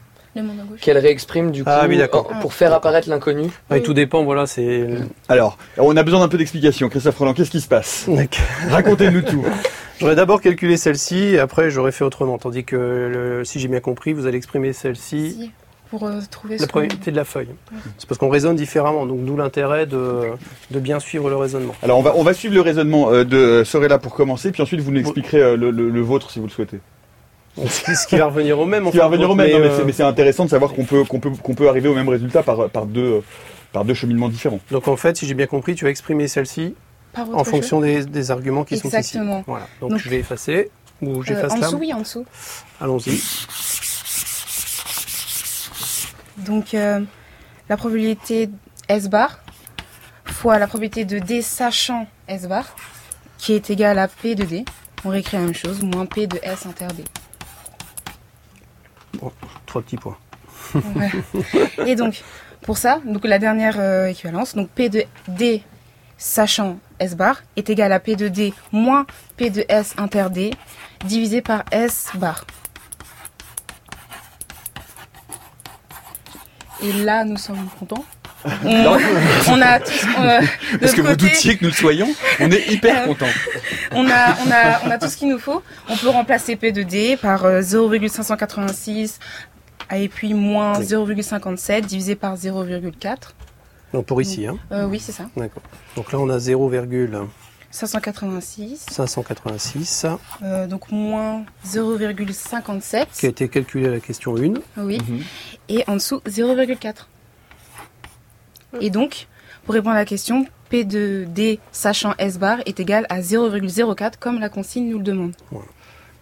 qu'elle réexprime du coup Ah oui, en- pour faire apparaître l'inconnu. Ouais, tout dépend, voilà, c'est. Alors, on a besoin d'un peu d'explication. Christophe Roland, qu'est-ce qui se passe? Racontez-nous tout. J'aurais d'abord calculé celle-ci, et après j'aurais fait autrement. Tandis que le- si j'ai bien compris, vous allez exprimer celle-ci, Si, pour euh, trouver la probabilité de la feuille. C'est parce qu'on raisonne différemment, donc d'où l'intérêt de, de bien suivre le raisonnement. Alors, on va, on va suivre le raisonnement euh, de Sorella pour commencer, puis ensuite vous nous expliquerez euh, le, le- le vôtre si vous le souhaitez. Ce qui- va revenir au même. en Ce qui va revenir au même, mais euh, c'est- mais c'est intéressant de savoir qu'on peut, qu'on peut, qu'on peut arriver au même résultat par, par, deux, euh, par deux cheminements différents. Donc en fait, si j'ai bien compris, tu vas exprimer celle-ci en fonction des, des arguments qui sont ici. Exactement. Voilà. Donc, Donc- je vais effacer, ou chose. Euh, j'efface en là. dessous, oui, en dessous. Allons-y. Donc euh, la probabilité S bar fois la probabilité de D sachant S bar qui est égale à P de D. On réécrit la même chose, moins P de S inter D. Trois petits points. Et donc pour ça, donc la dernière euh, équivalence, donc P de D sachant S bar est égal à P de D moins P de S inter D divisé par S bar. Et là, nous sommes contents. On, on a tous, euh, notre que vous côté, doutiez que nous le soyons On est hyper Euh, contents. on a, on a, on a tout ce qu'il nous faut. On peut remplacer P de D par euh, 0,586 et puis moins Oui. 0,57 divisé par 0,4. Donc pour ici, hein. Euh, oui, c'est ça. D'accord. Donc là, on a 0,586 586. Euh, donc moins 0,57. qui a été calculé à la question 1. Oui. Mhm. Et en dessous, 0,4. Et donc, pour répondre à la question, P de D sachant S bar est égal à 0,04 comme la consigne nous le demande.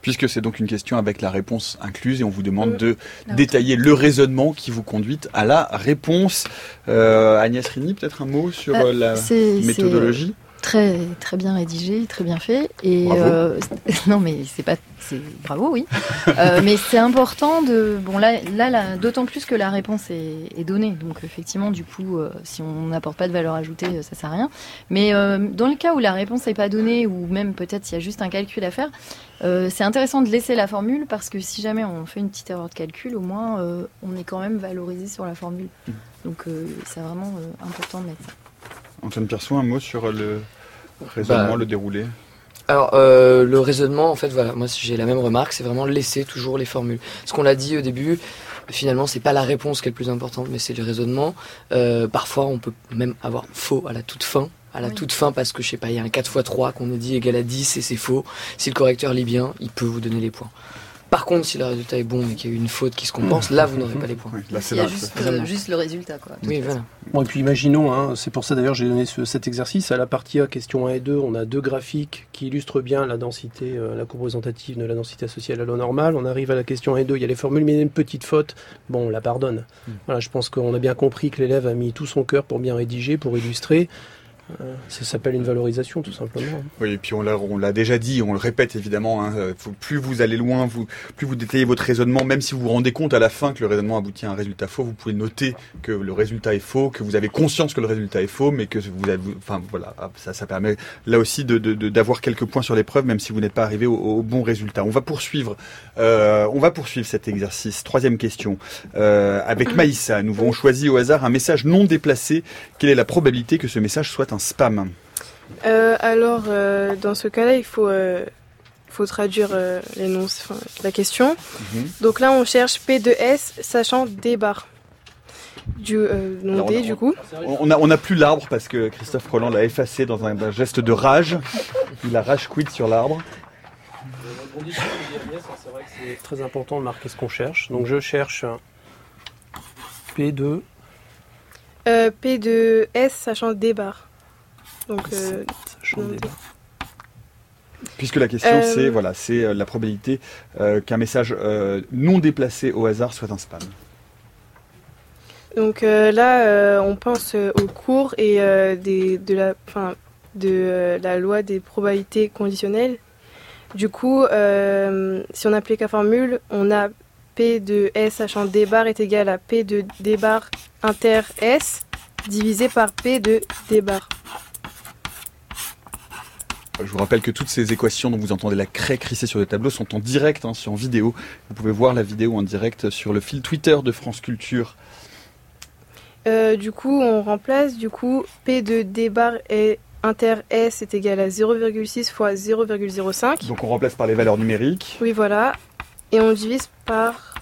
Puisque c'est donc une question avec la réponse incluse et on vous demande Euh, de détailler le raisonnement qui vous conduit à la réponse. Euh, Agnès Rini, peut-être un mot sur euh, la méthodologie? Très très bien rédigé, très bien fait. Et Bravo. euh, non, mais c'est pas, c'est bravo, oui. Euh, mais c'est important de, bon là, là, là, d'autant plus que la réponse est, est donnée. Donc effectivement, du coup, euh, si on n'apporte pas de valeur ajoutée, ça sert à rien. Mais dans le cas où la réponse n'est pas donnée, ou même peut-être il y a juste un calcul à faire, c'est intéressant de laisser la formule parce que si jamais on fait une petite erreur de calcul, au moins on est quand même valorisé sur la formule. Mm. Donc c'est vraiment important de mettre ça. Antoine Pierson, un mot sur le raisonnement, Bah, le déroulé Alors, euh, le raisonnement, en fait, voilà, moi j'ai la même remarque, c'est vraiment laisser toujours les formules. Ce qu'on l'a dit au début, finalement, c'est pas la réponse qui est le plus importante, mais c'est le raisonnement. Euh, parfois, on peut même avoir faux à la toute fin. À la Oui. toute fin, parce que je sais pas, il y a un 4 x 3 qu'on a dit égal à 10 et c'est faux. Si le correcteur lit bien, il peut vous donner les points. Par contre, si le résultat est bon mais qu'il y a eu une faute qui se compense, là vous n'aurez pas les points. Oui, là, c'est Il y a là, juste, euh, le résultat, quoi. Oui, voilà. Bon, et puis imaginons, hein, c'est pour ça d'ailleurs j'ai donné ce- cet exercice. À la partie A, question 1 et 2, on a deux graphiques qui illustrent bien la densité, euh, la courbe représentative de la densité associée à la loi normale. On arrive à la question 1 et 2, il y a les formules, mais il y a une petite faute. Bon, on la pardonne. Voilà, je pense qu'on a bien compris que l'élève a mis tout son cœur pour bien rédiger, pour illustrer. Euh, ça s'appelle une valorisation, tout simplement. Oui, et puis on l'a, on l'a déjà dit, on le répète évidemment. Hein, euh, faut- plus vous allez loin, vous, plus vous détaillez votre raisonnement, même si vous vous rendez compte à la fin que le raisonnement aboutit à un résultat faux, vous pouvez noter que le résultat est faux, que vous avez conscience que le résultat est faux, mais que vous avez, enfin voilà, hop, ça, ça permet là aussi de, de- de- d'avoir quelques points sur l'épreuve, même si vous n'êtes pas arrivé au, au bon résultat. On va poursuivre, euh, on va poursuivre cet exercice. Troisième question euh, avec Maïssa. Nous avons choisi au hasard un message non déplacé. Quelle est la probabilité que ce message soit un spam Euh, alors, euh, dans ce cas-là, il faut, euh, faut traduire euh, l'énonce, la question. Mhm. Donc là, on cherche P de S, sachant D bar. Du euh, non D, on a- du coup. On a, on a plus l'arbre parce que Christophe Roland l'a effacé dans un, un geste de rage. Il a rage quit sur l'arbre. C'est vrai que c'est très important de marquer ce qu'on cherche. Donc je cherche un P2. Euh, P de S, sachant D bar. Donc, euh. Puisque la question Euh, c'est voilà, c'est euh, la probabilité euh, qu'un message euh, non déplacé au hasard soit un spam. Donc euh, là, euh, on pense euh, au cours et euh, des, de, la, enfin, de euh, la loi des probabilités conditionnelles. Du coup, euh, si on applique la formule, on a P de S sachant D bar est égal à P de D bar inter S divisé par P de D bar. Je vous rappelle que toutes ces équations dont vous entendez la craie crisser sur le tableau sont en direct, hein, sur en vidéo. Vous pouvez voir la vidéo en direct sur le fil Twitter de France Culture. Euh, du coup, on remplace, du coup, P de D bar et inter S est égal à 0,6 fois 0,05. Donc on remplace par les valeurs numériques. Oui, voilà. Et on divise par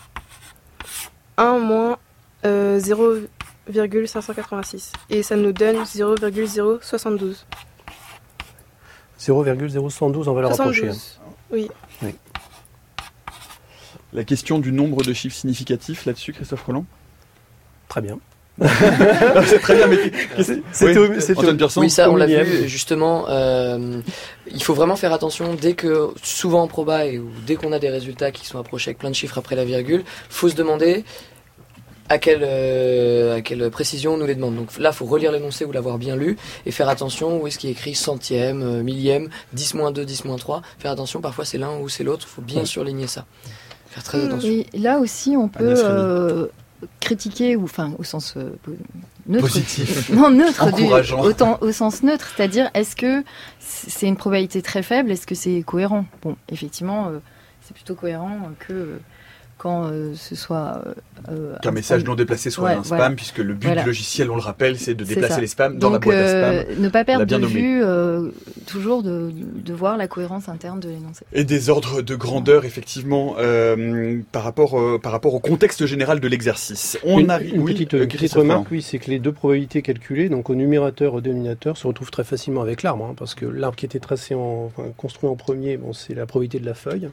1 moins euh, 0,586. Et ça nous donne 0,072. 0,072, on va le rapprocher. hein. 72. Oui. La question du nombre de chiffres significatifs là-dessus, Christophe Roland Très bien. C'est très bien, mais C'était Oui, au- Oui, ça, on l'a vu justement. euh, il faut vraiment faire attention dès que, souvent en proba et ou dès qu'on a des résultats qui sont approchés avec plein de chiffres après la virgule, faut se demander à quelle, euh, à quelle précision on nous les demande. Donc là, faut relire l'énoncé ou l'avoir bien lu et faire attention où est-ce qu'il y a écrit centième, euh, millième, 10 moins 2, 10 moins 3. Faire attention, parfois c'est l'un ou c'est l'autre. faut bien surligner ça. Faire très attention. Et là aussi, on peut euh, critiquer, ou enfin, au sens euh, neutre. Positif. Non, neutre, du, autant, au sens neutre, c'est-à-dire est-ce que c'est une probabilité très faible, est-ce que c'est cohérent? Bon, effectivement, euh, c'est plutôt cohérent que euh, quand euh, ce soit. euh, euh, Qu'un un- message non déplacé soit Ouais, un spam, voilà. puisque le but Voilà. du logiciel, on le rappelle, c'est de déplacer les spams dans la Donc, boîte à spam. ne pas perdre bien de nommé. vue euh, toujours de, de voir la cohérence interne de l'énoncé. Et des ordres de grandeur, effectivement, euh, par, rapport, euh, par rapport au contexte général de l'exercice. On une, arrive. une oui, petite, euh, une petite Christophe remarque, oui, c'est que les deux probabilités calculées, donc au numérateur et au dénominateur, se retrouvent très facilement avec l'arbre, hein, parce que l'arbre qui était tracé en, enfin, construit en premier, bon, c'est la probabilité de la feuille.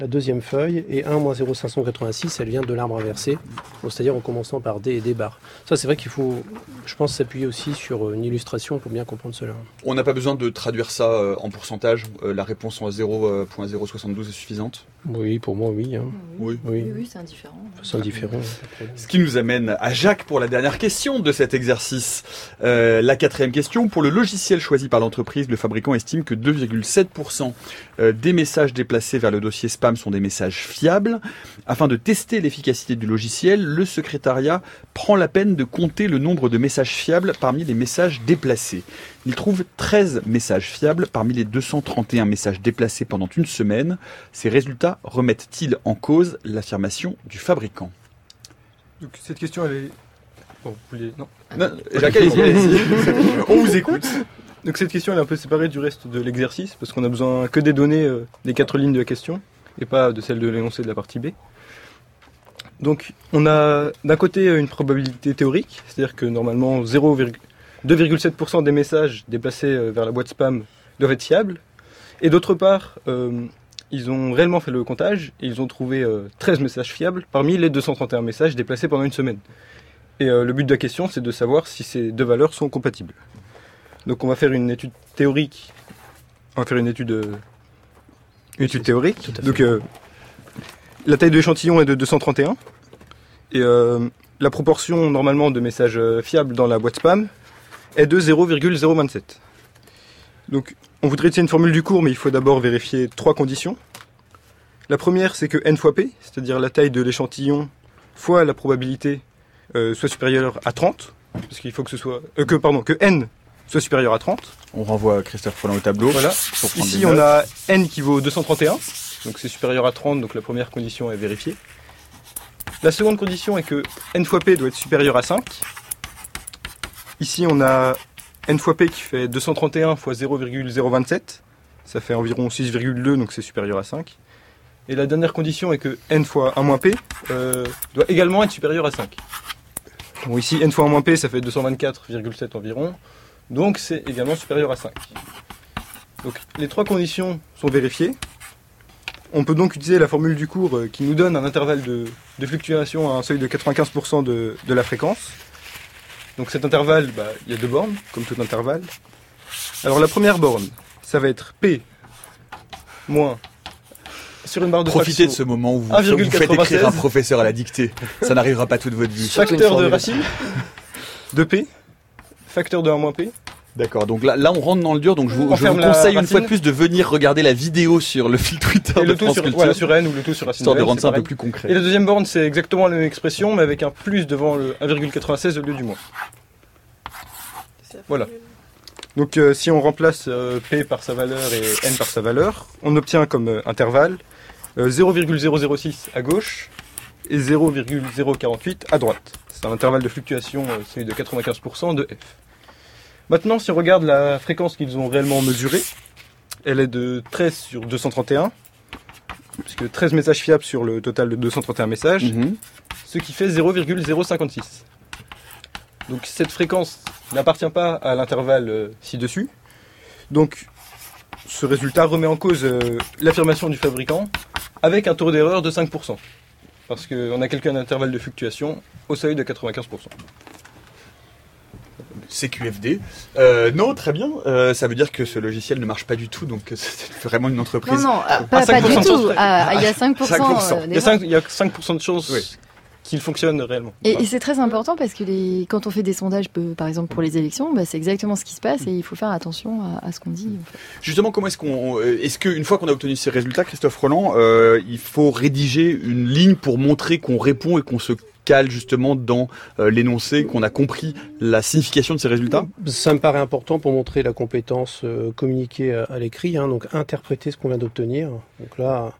La deuxième feuille, et 1 moins 0,586, elle vient de l'arbre inversé, c'est-à-dire en commençant par D et D bar. Ça, c'est vrai qu'il faut, je pense, s'appuyer aussi sur une illustration pour bien comprendre cela. On n'a pas besoin de traduire ça euh, en pourcentage. euh, la réponse en 0.072 est suffisante. Oui, pour moi, oui. hein. Oui. Oui, Oui, oui, c'est indifférent. c'est indifférent. problème. Ce qui nous amène à Jacques pour la dernière question de cet exercice. Euh, la quatrième question. Pour le logiciel choisi par l'entreprise, le fabricant estime que 2,7% euh, des messages déplacés vers le dossier spam sont des messages fiables. Afin de tester l'efficacité du logiciel, le secrétariat prend la peine de compter le nombre de messages fiables parmi les messages déplacés. Il trouve 13 messages fiables parmi les 231 messages déplacés pendant une semaine. Ces résultats remettent-ils en cause l'affirmation du fabricant? Donc cette question, elle est. Bon, vous voulez. Non. Non, Jacques, allez-y, allez-y. On vous écoute. Donc cette question, elle est un peu séparée du reste de l'exercice, parce qu'on a besoin que des données euh, des quatre lignes de la question, et pas de celle de l'énoncé de la partie B. Donc on a d'un côté euh, une probabilité théorique, c'est-à-dire que normalement 0,2,7% 2,7% des messages déplacés euh, vers la boîte spam doivent être fiables. Et d'autre part, euh, ils ont réellement fait le comptage et ils ont trouvé euh, 13 messages fiables parmi les 231 messages déplacés pendant une semaine. Et euh, le but de la question, c'est de savoir si ces deux valeurs sont compatibles. Donc on va faire une étude théorique. On va faire une étude, euh, une étude théorique. Tout à fait. Donc euh, la taille de l'échantillon est de 231 et euh, la proportion normalement de messages euh, fiables dans la boîte spam est de 0,027. Donc on voudrait utiliser une formule du cours, mais il faut d'abord vérifier trois conditions. La première, c'est que n fois p, c'est-à-dire la taille de l'échantillon fois la probabilité euh, soit supérieure à 30, parce qu'il faut que ce soit euh, que pardon que n soit supérieur à 30. On renvoie Christophe Roland au tableau. Voilà. Ici, on a n qui vaut 231, donc c'est supérieur à 30, donc la première condition est vérifiée. La seconde condition est que n fois p doit être supérieur à 5. Ici, on a n fois p qui fait 231 fois 0,027. Ça fait environ 6,2, donc c'est supérieur à 5. Et la dernière condition est que n fois 1 moins p euh, doit également être supérieur à 5. Bon, ici, n fois 1 moins p, ça fait 224,7 environ. Donc c'est également supérieur à 5. Donc les trois conditions sont vérifiées. On peut donc utiliser la formule du cours euh, qui nous donne un intervalle de, de fluctuation à un seuil de 95% de, de la fréquence. Donc cet intervalle, bah, il y a deux bornes, comme tout intervalle. Alors la première borne, ça va être P moins sur une barre de Profitez de ce moment où vous, 1,96. vous faites écrire un professeur à la dictée. Ça n'arrivera pas toute votre vie. Facteur de racine de P, facteur de 1 moins P, D'accord. Donc là, là, on rentre dans le dur. Donc je vous, je conseille une fois de plus de venir regarder la vidéo sur le fil Twitter et de le tout France sur, Culture, voilà, sur N ou le tout sur racine histoire de N, rendre un peu plus concret. Et la deuxième borne, c'est exactement la même expression, mais avec un plus devant le 1,96 au lieu du moins. Voilà. Donc euh, si on remplace euh, P par sa valeur et N par sa valeur, on obtient comme euh, intervalle euh, 0,006 à gauche et 0,048 à droite. C'est un intervalle de fluctuation, euh, celui de 95% de F. Maintenant, si on regarde la fréquence qu'ils ont réellement mesurée, elle est de 13 sur 231, puisque 13 messages fiables sur le total de 231 messages, Mhm. ce qui fait 0,056. Donc cette fréquence n'appartient pas à l'intervalle euh, ci-dessus. Donc ce résultat remet en cause euh, l'affirmation du fabricant avec un taux d'erreur de 5%. Parce qu'on a quelqu'un d'intervalle de fluctuation au seuil de 95%. CQFD. Euh, non, très bien. Euh, ça veut dire que ce logiciel ne marche pas du tout. Donc euh, c'est vraiment une Non, entreprise. non, euh, pas, À pas 5% du de tout. chance. Il y a 5%, 5%. euh, Il y a d'erreur. 5%, il y a 5 de chances Oui. Qu'il fonctionne réellement. Et, et c'est très important parce que les, quand on fait des sondages, par exemple pour les élections, bah, c'est exactement ce qui se passe et il faut faire attention à, à ce qu'on dit. en fait. Justement, comment est-ce qu'on, euh, est-ce qu'une fois qu'on a obtenu ces résultats, Christophe Roland, euh, il faut rédiger une ligne pour montrer qu'on répond et qu'on se cale justement dans euh, l'énoncé, qu'on a compris la signification de ces résultats? Ça me paraît important pour montrer la compétence euh, communiquée à, à l'écrit, hein, donc interpréter ce qu'on vient d'obtenir. Donc là,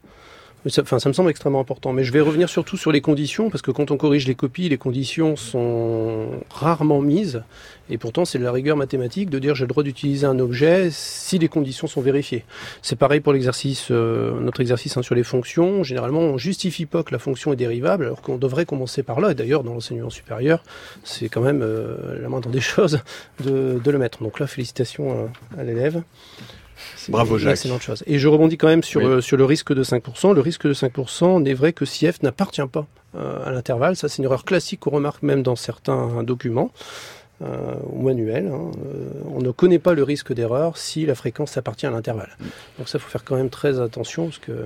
ça, me semble extrêmement important. Mais je vais revenir surtout sur les conditions, parce que quand on corrige les copies, les conditions sont rarement mises. Et pourtant, c'est de la rigueur mathématique de dire j'ai le droit d'utiliser un objet si les conditions sont vérifiées. C'est pareil pour l'exercice, euh, notre exercice hein, sur les fonctions. Généralement, on justifie pas que la fonction est dérivable, alors qu'on devrait commencer par là. Et D'ailleurs, dans l'enseignement supérieur, c'est quand même euh, la moindre des choses de, le mettre. Donc là, félicitations à, à l'élève. Bravo une Jacques. excellente chose. Et je rebondis quand même sur, Oui. euh, sur le risque de 5%. Le risque de 5% n'est vrai que si F n'appartient pas euh, à l'intervalle. Ça, c'est une erreur classique qu'on remarque même dans certains documents euh, ou manuels. hein. Euh, on ne connaît pas le risque d'erreur si la fréquence appartient à l'intervalle. Donc ça, il faut faire quand même très attention parce que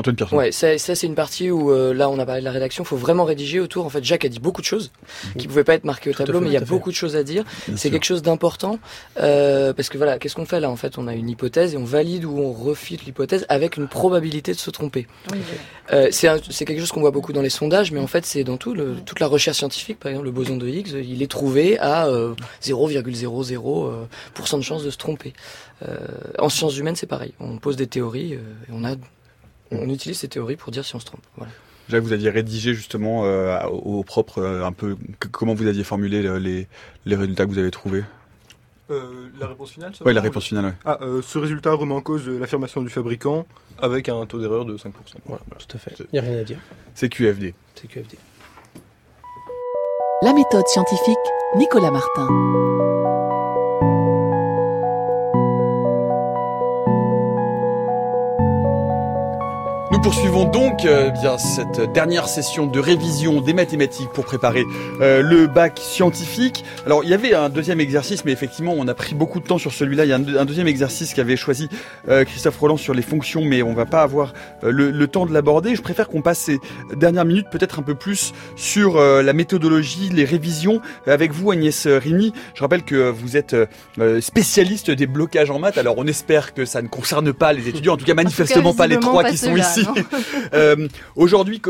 Antoine Pierson. Ouais, ça, ça c'est une partie où euh, là on a parlé de la rédaction, faut vraiment rédiger autour. En fait, Jacques a dit beaucoup de choses qui pouvaient pas être marquées au Tout tableau, fait, mais il y a beaucoup de choses à dire. C'est quelque chose d'important euh, parce que voilà, qu'est-ce qu'on fait là En fait, on a une hypothèse et on valide ou on refute l'hypothèse avec une probabilité de se tromper. Euh, c'est quelque chose qu'on voit beaucoup dans les sondages, mais en fait c'est dans tout le, toute la recherche scientifique. Par exemple, le boson de Higgs, il est trouvé à euh, 0,00% de chance de se tromper. Euh, en sciences humaines, c'est pareil. On pose des théories euh, et on a on utilise ces théories pour dire si on se trompe. Voilà. Jacques, vous aviez rédigé justement euh, au, propre euh, un peu que- comment vous aviez formulé le- les, les résultats que vous avez trouvés? Euh, la réponse finale ça Oui, la réponse finale. ouais. Ah, euh, ce résultat remet en cause l'affirmation du fabricant avec un taux d'erreur de 5%. voilà, tout à fait. Il n'y a rien à dire. C'est QFD. C'est QFD. La méthode scientifique, Nicolas Martin. Nous poursuivons donc euh, bien cette dernière session de révision des mathématiques pour préparer euh, le bac scientifique. Alors il y avait un deuxième exercice, mais effectivement on a pris beaucoup de temps sur celui-là. Il y a un, un deuxième exercice qu'avait choisi euh, Christophe Roland sur les fonctions, mais on va pas avoir euh, le, le temps de l'aborder. Je préfère qu'on passe ces dernières minutes peut-être un peu plus sur euh, la méthodologie, les révisions. Avec vous Agnès Rimi, je rappelle que vous êtes euh, spécialiste des blocages en maths. Alors on espère que ça ne concerne pas les étudiants, en tout cas manifestement pas les trois pas qui sont ici. Non Euh, Aujourd'hui,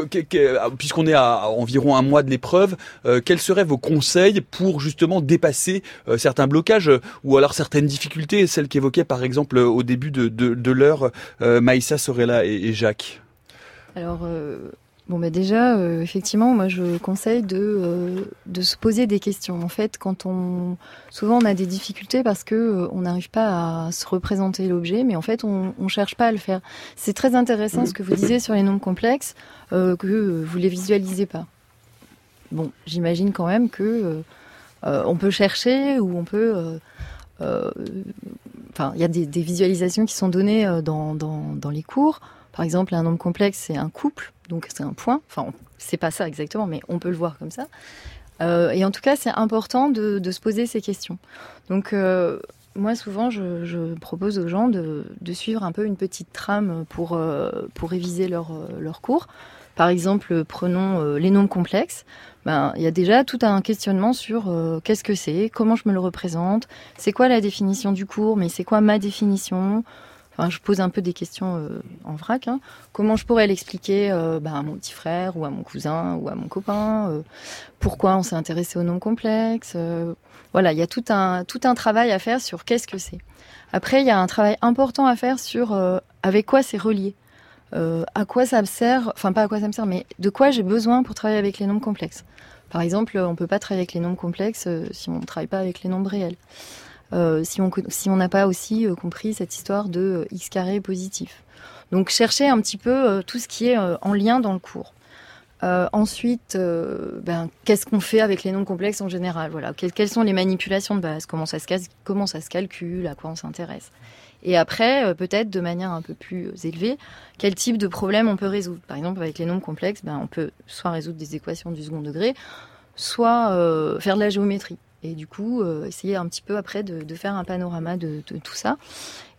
puisqu'on est à environ un mois de l'épreuve, euh, quels seraient vos conseils pour justement dépasser euh, certains blocages euh, ou alors certaines difficultés, celles qu'évoquaient par exemple au début de, de, de l'heure euh, Maïssa, Sorella et, et Jacques? Alors, euh, bon, bah déjà, euh, effectivement, moi, je conseille de, euh, de se poser des questions. En fait, quand on, souvent, on a des difficultés parce que euh, on n'arrive pas à se représenter l'objet, mais en fait, on, on cherche pas à le faire. C'est très intéressant ce que vous disiez sur les nombres complexes, euh, que vous les visualisez pas. Bon, j'imagine quand même que on peut chercher ou on peut. Enfin, il y a des, visualisations qui sont données dans, dans les cours. Par exemple, un nombre complexe, c'est un couple, donc c'est un point. Enfin, c'est pas ça exactement, mais on peut le voir comme ça. Euh, et en tout cas, c'est important de, se poser ces questions. Donc, euh, moi, souvent, je, propose aux gens de, suivre un peu une petite trame pour, euh, réviser leur, cours. Par exemple, prenons les nombres complexes. Ben, il y a déjà tout un questionnement sur qu'est-ce que c'est, comment je me le représente, c'est quoi la définition du cours, mais c'est quoi ma définition, Je pose un peu des questions euh, en vrac. hein. Comment je pourrais l'expliquer euh, bah, à mon petit frère ou à mon cousin ou à mon copain euh, Pourquoi on s'est intéressé aux nombres complexes euh, Voilà, il y a tout un, tout un travail à faire sur qu'est-ce que c'est. Après, il y a un travail important à faire sur avec quoi c'est relié. À quoi ça me sert, enfin pas à quoi ça me sert, mais de quoi j'ai besoin pour travailler avec les nombres complexes. Par exemple, on peut pas travailler avec les nombres complexes si on ne travaille pas avec les nombres réels. Euh, si on n'a pas aussi euh, compris cette histoire de euh, x carré positif. Donc chercher un petit peu tout ce qui est en lien dans le cours. Ensuite, ben, qu'est-ce qu'on fait avec les nombres complexes en général? Voilà, Que- quelles sont les manipulations de base? Comment ça se comment ça se calcule? À quoi on s'intéresse? Et après, peut-être de manière un peu plus élevée, quel type de problème on peut résoudre? Par exemple, avec les nombres complexes, ben, on peut soit résoudre des équations du second degré, soit faire de la géométrie. Et du coup, euh, essayer un petit peu après de, faire un panorama de, tout ça.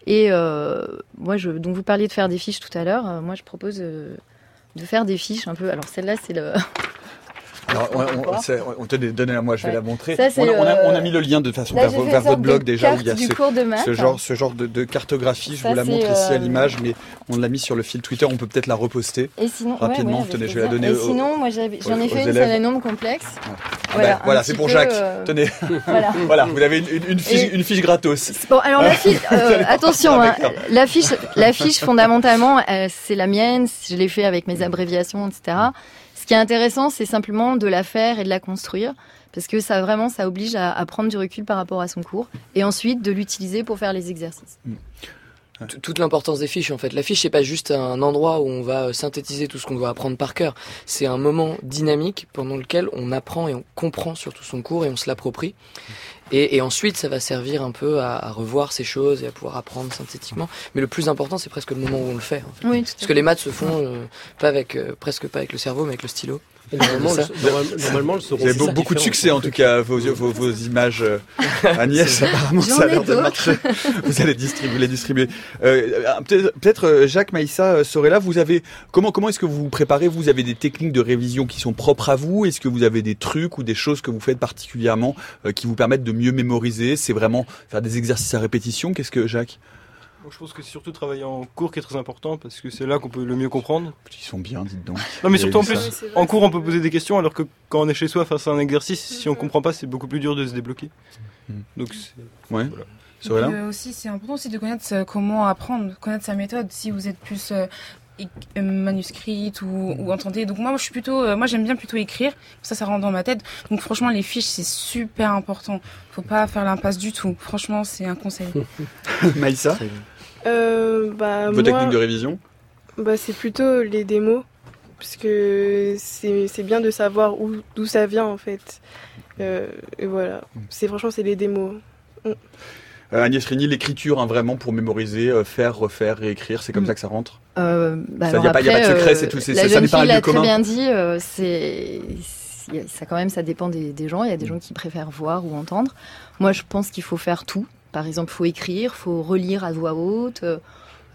Et euh, moi, je, donc vous parliez de faire des fiches tout à l'heure. Euh, moi, je propose de faire des fiches un peu. Alors celle-là, c'est le. Alors, on, on, te donne à moi, je vais Ouais. la montrer. Ça, on, a, on a- le- on a mis le lien de façon Là, vers, votre blog déjà où il y a ce, genre, ce genre de, de cartographie. Je vous la montre ici à euh, l'image, mais on l'a mis sur le fil Twitter. On peut peut-être la reposter. Et sinon, Rapidement, ouais, tenez, je vais la donner Et aux- sinon, moi, j'en ai fait une sur les nombres complexes. Ah Voilà, ben, un voilà c'est pour Jacques. euh, Tenez, Voilà. voilà, vous avez une, une fiche, Et- une fiche gratos. Bon, alors la fiche, euh, attention, partir hein, la fiche, la fiche fondamentalement, euh, c'est la mienne. Je l'ai fait avec mes abréviations, etc. Ce qui est intéressant, c'est simplement de la faire et de la construire, parce que ça vraiment, ça oblige à, à prendre du recul par rapport à son cours, et ensuite de l'utiliser pour faire les exercices. T- toute l'importance des fiches en fait. La fiche c'est pas juste un endroit où on va euh, synthétiser tout ce qu'on doit apprendre par cœur. C'est un moment dynamique pendant lequel on apprend et on comprend surtout son cours et on se l'approprie. Et, et, ensuite, ça va servir un peu à, à, revoir ces choses et à pouvoir apprendre synthétiquement. Mais le plus important, c'est presque le moment où on le fait. En fait. Oui, Parce que les maths se font euh, pas avec, euh, presque pas avec le cerveau, mais avec le stylo. Et normalement, le, normalement, le Vous avez beaucoup, beaucoup de succès en tout cas, vos, vos, vos images. Euh, Agnès, apparemment, ça a l'air de marcher. Vous allez distribuer, les distribuer. Euh, Peut-être, peut Jacques Maïssa Sorella, vous avez comment comment est-ce que vous vous préparez? Vous avez des techniques de révision qui sont propres à vous? Est-ce que vous avez des trucs ou des choses que vous faites particulièrement euh, qui vous permettent de mieux mémoriser C'est vraiment faire des exercices à répétition Qu'est-ce que Jacques? Je pense que c'est surtout travailler en cours qui est très important parce que c'est là qu'on peut le mieux comprendre. Ils sont bien, dites donc. Non, mais surtout en plus, en cours, on peut poser des questions alors que quand on est chez soi face à un exercice, si on comprend pas, c'est beaucoup plus dur de se débloquer. Hmm. Donc, ouais. Voilà. Euh, aussi, c'est important aussi de connaître comment apprendre, connaître sa méthode. Si vous êtes plus euh, manuscrite ou, ou entendez. Donc moi, je suis plutôt, euh, moi j'aime bien plutôt écrire. Ça, ça rentre dans ma tête. Donc franchement, les fiches c'est super important. Faut pas faire l'impasse du tout. Franchement, c'est un conseil. Maïssa euh, bah, Vos moi, techniques de révision bah, C'est plutôt les démos, parce que c'est bien de savoir d'où ça vient en fait. Euh, et voilà, c'est franchement c'est les démos. Euh, Agnès Régny, l'écriture, hein, vraiment pour mémoriser, euh, faire, refaire, réécrire, c'est comme Mm. ça que ça rentre? Euh, bah Ça, alors y a pas- y a pas de secret, c'est tout, c'est- La ça jeune un fille l'a très commun. bien dit. c'est ça quand même, ça dépend des, des gens. Il y a Mm. des gens qui préfèrent voir ou entendre. Moi, je pense qu'il faut faire tout. Par exemple, il faut écrire, il faut relire à voix haute.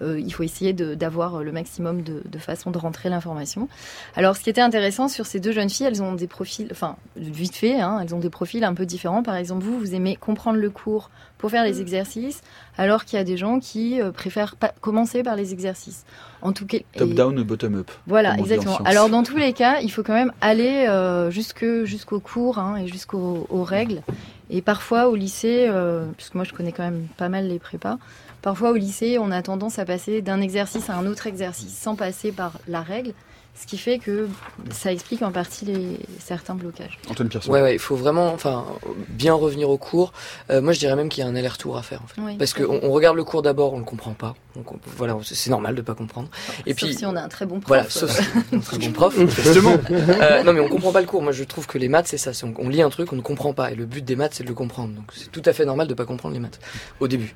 Euh, euh, il faut essayer d'avoir le maximum de, de façons de rentrer l'information. Alors, ce qui était intéressant sur ces deux jeunes filles, elles ont des profils, enfin, vite fait, hein, elles ont des profils un peu différents. Par exemple, vous, vous aimez comprendre le cours pour faire les exercices, alors qu'il y a des gens qui euh, préfèrent pas commencer par les exercices. En tout cas, Top et- down ou bottom up voilà, exactement. Alors dans tous les cas, il faut quand même aller euh, jusque jusqu'au cours hein, et jusqu'aux aux règles. Et parfois au lycée, euh, puisque moi je connais quand même pas mal les prépas, parfois au lycée on a tendance à passer d'un exercice à un autre exercice sans passer par la règle, ce qui fait que ça explique en partie les, certains blocages. Antoine Pierson. Ouais, ouais, il faut vraiment, enfin, bien revenir au cours. Euh, moi, je dirais même qu'il y a un aller-retour à faire, en fait. Oui, Parce qu'on on regarde le cours d'abord, on le comprend pas. Donc, on- voilà, c'est normal de pas comprendre. Et Sauf puis, si on a un très bon prof. voilà, sauf si on a un très bon prof. Justement. Euh, non, mais on comprend pas le cours. Moi, je trouve que les maths, c'est ça. On, on lit un truc, on ne comprend pas. Et le but des maths, c'est de le comprendre. Donc, c'est tout à fait normal de pas comprendre les maths au début.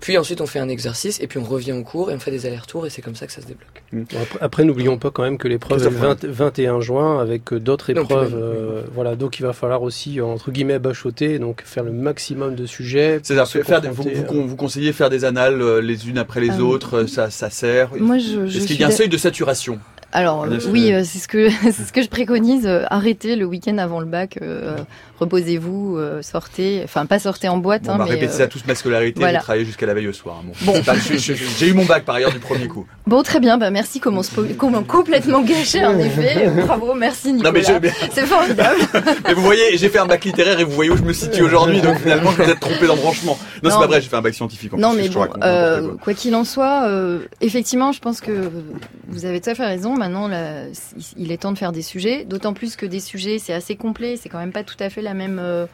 Puis ensuite, on fait un exercice, et puis on revient au cours, et on fait des allers-retours, et c'est comme ça que ça se débloque. Après, après, n'oublions pas quand même que l'épreuve est le 20 21 juin avec euh, d'autres Donc, épreuves. oui, oui, euh, voilà, donc il va falloir aussi euh, entre guillemets bachoter, donc faire le maximum de sujets. C'est-à-dire se faire des, vous, vous, vous conseillez faire des annales les unes après les Euh, autres, ça, ça sert. Moi, je, je Est-ce qu'il y a un seuil de saturation? Alors oui, c'est ce que c'est ce que je préconise. euh, arrêtez le week-end avant le bac, euh, reposez-vous, euh, sortez. Enfin, pas sortez en boîte, Bon, hein, on va mais répéter euh, ça tous ma scolarité, voilà. j'ai travaillé jusqu'à la veille au soir. Bon. C'est J'ai eu mon bac par ailleurs du premier coup. bon, très bien. Bah merci. Comment, comment complètement gâché en effet. Bravo, merci Nicolas. Non mais, C'est formidable. mais vous voyez, j'ai fait un bac littéraire et vous voyez où je me situe aujourd'hui, donc finalement je suis peut-être trompé d'embranchement. Non, c'est Non. pas vrai, j'ai fait un bac scientifique en Non, plus, mais bon, euh, quoi. quoi qu'il en soit, euh, effectivement, je pense que vous avez tout à fait raison. Maintenant, là, il est temps de faire des sujets, d'autant plus que des sujets, c'est assez complet. C'est quand même pas tout à fait la même euh,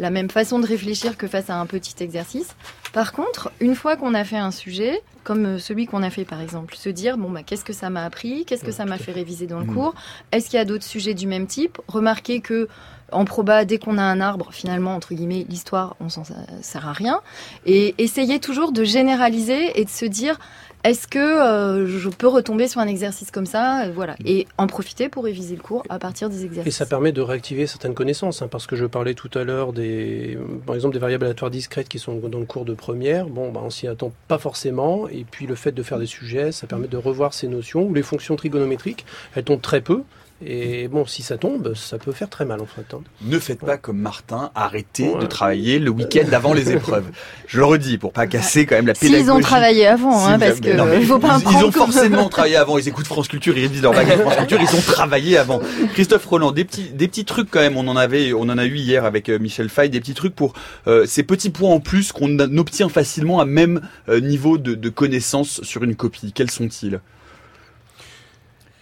la même façon de réfléchir que face à un petit exercice. Par contre, une fois qu'on a fait un sujet, comme euh, celui qu'on a fait par exemple, se dire bon bah qu'est-ce que ça m'a appris, qu'est-ce que ça m'a fait réviser dans le Mhm. cours, est-ce qu'il y a d'autres sujets du même type? Remarquez que en proba, dès qu'on a un arbre, finalement, entre guillemets, l'histoire, on s'en sert à rien. Et essayer toujours de généraliser et de se dire, est-ce que euh, je peux retomber sur un exercice comme ça Euh, Voilà. Et en profiter pour réviser le cours à partir des Et exercices. ça permet de réactiver certaines connaissances, hein, parce que je parlais tout à l'heure des, par exemple, des variables aléatoires discrètes qui sont dans le cours de première. Bon, bah, on s'y attend pas forcément. Et puis le fait de faire des sujets, ça permet de revoir ces notions. Ou les fonctions trigonométriques, elles tombent très peu. Et bon, si ça tombe, ça peut faire très mal en fait. hein. Ne faites pas comme Martin, arrêtez Ouais. de travailler le week-end avant les épreuves. Je le redis pour pas casser quand même la pédagogie. S'ils ont travaillé avant, hein, parce que non, mais il faut pas ils, ils prendre ont forcément travaillé avant. Ils écoutent France Culture, ils révisent leur à France Culture. Ils ont travaillé avant. Christophe Roland, des petits, des petits trucs quand même. On en avait, on en a eu hier avec euh, Michel Fay, des petits trucs pour euh, ces petits points en plus qu'on a- obtient facilement à même euh, niveau de, de connaissance sur une copie. Quels sont-ils?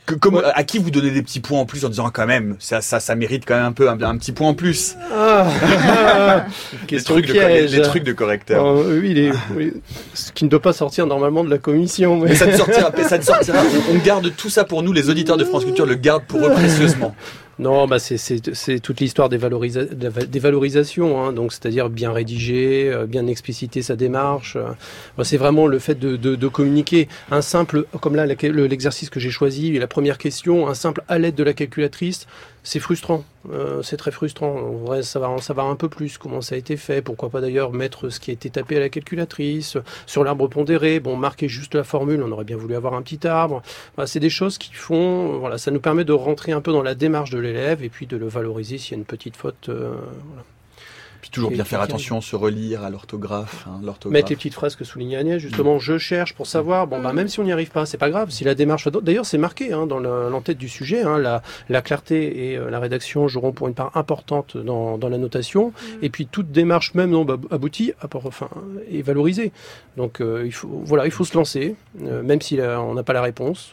Que, comme, à qui vous donnez des petits points en plus en disant quand même ça ça ça mérite quand même un peu un, un petit point en plus? Des Question trucs de, trucs correcteur Euh, oui, les- oui, ce qui ne doit pas sortir normalement de la commission. mais- Mais ça ne sortira, ça ne sortira. On, on garde tout ça pour nous, les auditeurs de France Culture le gardent pour eux précieusement. Non, bah c'est toute l'histoire des, valorisa des valorisations, hein, donc c'est-à-dire bien rédiger, euh, bien expliciter sa démarche. Bah, c'est vraiment le fait de, communiquer. Un simple, comme là l'exercice que j'ai choisi, la première question, un simple à l'aide de la calculatrice, c'est frustrant, euh, c'est très frustrant. On devrait savoir, savoir un peu plus comment ça a été fait. Pourquoi pas d'ailleurs mettre ce qui a été tapé à la calculatrice sur l'arbre pondéré. Bon, marquer juste la formule. On aurait bien voulu avoir un petit arbre. c'est des choses qui font. Voilà, ça nous permet de rentrer un peu dans la démarche de l'élève et puis de le valoriser s'il y a une petite faute. Euh. Toujours bien faire attention, se relire à l'orthographe. Hein, Mettre les petites phrases que souligne Agnès, justement, mm. je cherche pour savoir. Bon, bah, même si on n'y arrive pas, c'est pas grave. Si la démarche. D'ailleurs, c'est marqué hein, dans l'entête du sujet. Hein, la, la, clarté et euh, la rédaction joueront pour une part importante dans, dans la notation. Mm. Et puis toute démarche, même non aboutie, enfin, est valorisée. Donc, euh, il, faut, voilà, il faut se lancer, euh, même si on n'a pas la réponse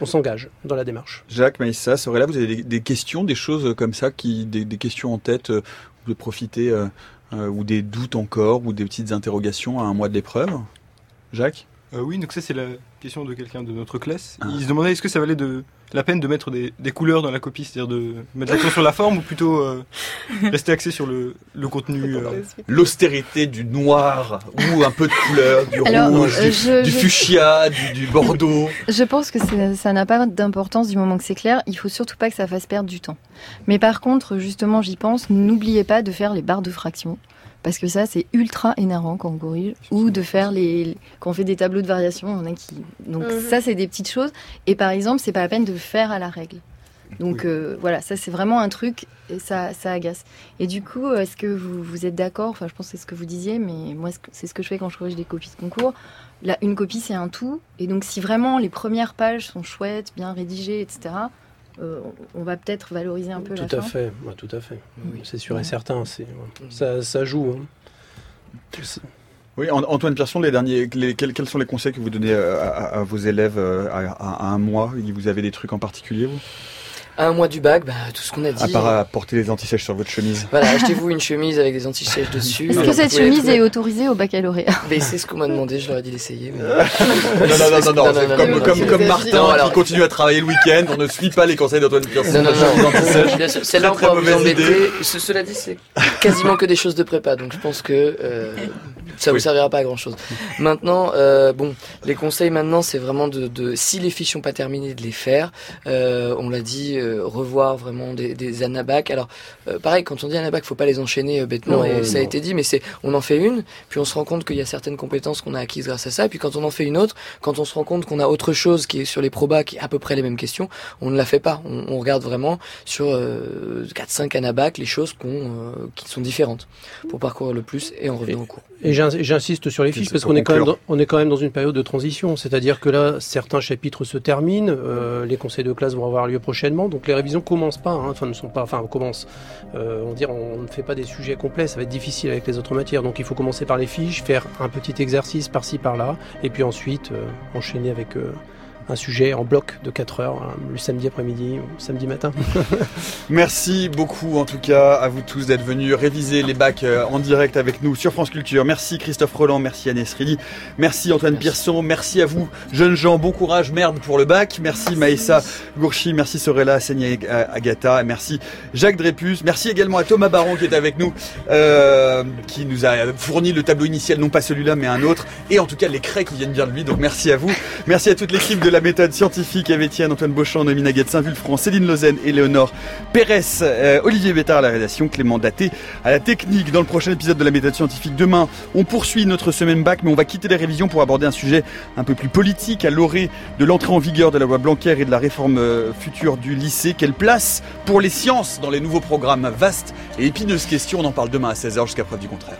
on s'engage dans la démarche. Jacques, Maïssa, là, vous avez des, questions, des choses comme ça, qui, des, des questions en tête de profiter euh, euh, ou des doutes encore ou des petites interrogations à un mois de l'épreuve. Jacques? Euh, Oui, donc ça c'est la question de quelqu'un de notre classe. Ah. Il se demandait est-ce que ça valait de la peine de mettre des, couleurs dans la copie, c'est-à-dire de mettre l'accent sur la forme ou plutôt euh, rester axé sur le, contenu euh L'austérité du noir ou un peu de couleur, du rouge, du, fuchsia, du, bordeaux. Je pense que ça n'a pas d'importance du moment que c'est clair. Il faut surtout pas que ça fasse perdre du temps. Mais par contre, justement, j'y pense, n'oubliez pas de faire les barres de fraction parce que ça c'est ultra énervant quand on corrige. Ou de faire les quand on fait des tableaux de variation on a qui donc mhm. ça c'est des petites choses. Et par exemple c'est pas la peine de faire à la règle. Donc euh, voilà ça c'est vraiment un truc et ça, ça agace. Et du coup est-ce que vous, vous êtes d'accord? Enfin je pense que c'est ce que vous disiez mais moi c'est ce que je fais quand je corrige des copies de concours. Là, une copie c'est un tout. Et donc si vraiment les premières pages sont chouettes bien rédigées etc euh, on va peut-être valoriser un peu tout la à fait, tout à fait. C'est sûr et certain. C'est ça, joue. Hein. Oui, Antoine Pierson, les derniers, quels, sont les conseils que vous donnez à, vos élèves euh, à, un mois? Vous avez des trucs en particulier vous? Un mois du bac, bah, tout ce qu'on a dit. À part à porter les anti-sèches sur votre chemise. Voilà, achetez-vous une chemise avec des anti-sèches dessus. Est-ce que cette chemise est autorisée au baccalauréat Mais c'est ce qu'on m'a demandé, je leur ai dit d'essayer. Mais... non, non, non, non, non, comme, comme, comme Martin alors... qui continue à travailler le week-end, on ne suit pas les conseils d'Antoine Pierson. Non, non, non. Celle-là, on pourra vous embêter. Cela dit, c'est quasiment que des choses de prépa, donc je pense que euh, ça vous servira pas à grand-chose. Maintenant, euh, bon, les conseils maintenant, c'est vraiment de, de, si les fiches sont pas terminées, de les faire. Euh, on l'a dit, euh, revoir vraiment des, des anabacs. Alors, euh, pareil, quand on dit anabac, faut pas les enchaîner euh, bêtement, et ça a été dit, mais c'est, on en fait une, puis on se rend compte qu'il y a certaines compétences qu'on a acquises grâce à ça, et puis quand on en fait une autre, quand on se rend compte qu'on a autre chose qui est sur les probas, qui est à peu près les mêmes questions, on ne la fait pas. On, on regarde vraiment sur 4-5 anabacs les choses qu'on, qui sont différentes pour parcourir le plus et en revenant au cours. Et j'insiste sur les fiches parce qu'on est quand même dans, on est quand même dans une période de transition, c'est-à-dire que là certains chapitres se terminent, euh, les conseils de classe vont avoir lieu prochainement, donc les révisions commencent pas, hein, enfin ne sont pas, enfin on commence, euh, on dire on ne fait pas des sujets complets, ça va être difficile avec les autres matières, donc il faut commencer par les fiches, faire un petit exercice par-ci par-là, et puis ensuite euh, enchaîner avec un sujet en bloc de 4 heures, hein, le samedi après-midi ou samedi matin. Merci beaucoup en tout cas à vous tous d'être venus réviser les bacs euh, en direct avec nous sur France Culture. Merci Christophe Roland, merci Agnès Rili, merci Antoine Pierson, merci à vous jeunes gens, bon courage, merde pour le bac, merci Maïssa Gourchi, merci Sorella Senia Agatha, merci Jacques Drépus, merci également à Thomas Baron qui est avec nous, euh, qui nous a fourni le tableau initial, non pas celui-là mais un autre, et en tout cas les craies qui viennent bien de lui, donc merci à vous, merci à toute l'équipe de la méthode scientifique avec Étienne, Antoine Beauchamp, Noémie Naguette, Saint-Vulfranc, Céline Lausanne et Léonore Pérez, euh, Olivier Bétard à la rédaction, Clément Daté à la technique. Dans le prochain épisode de la méthode scientifique, demain, on poursuit notre semaine bac, mais on va quitter les révisions pour aborder un sujet un peu plus politique à l'orée de l'entrée en vigueur de la loi Blanquer et de la réforme euh, future du lycée. Quelle place pour les sciences dans les nouveaux programmes Vaste et épineuse question, on en parle demain à 16h jusqu'à preuve du contraire.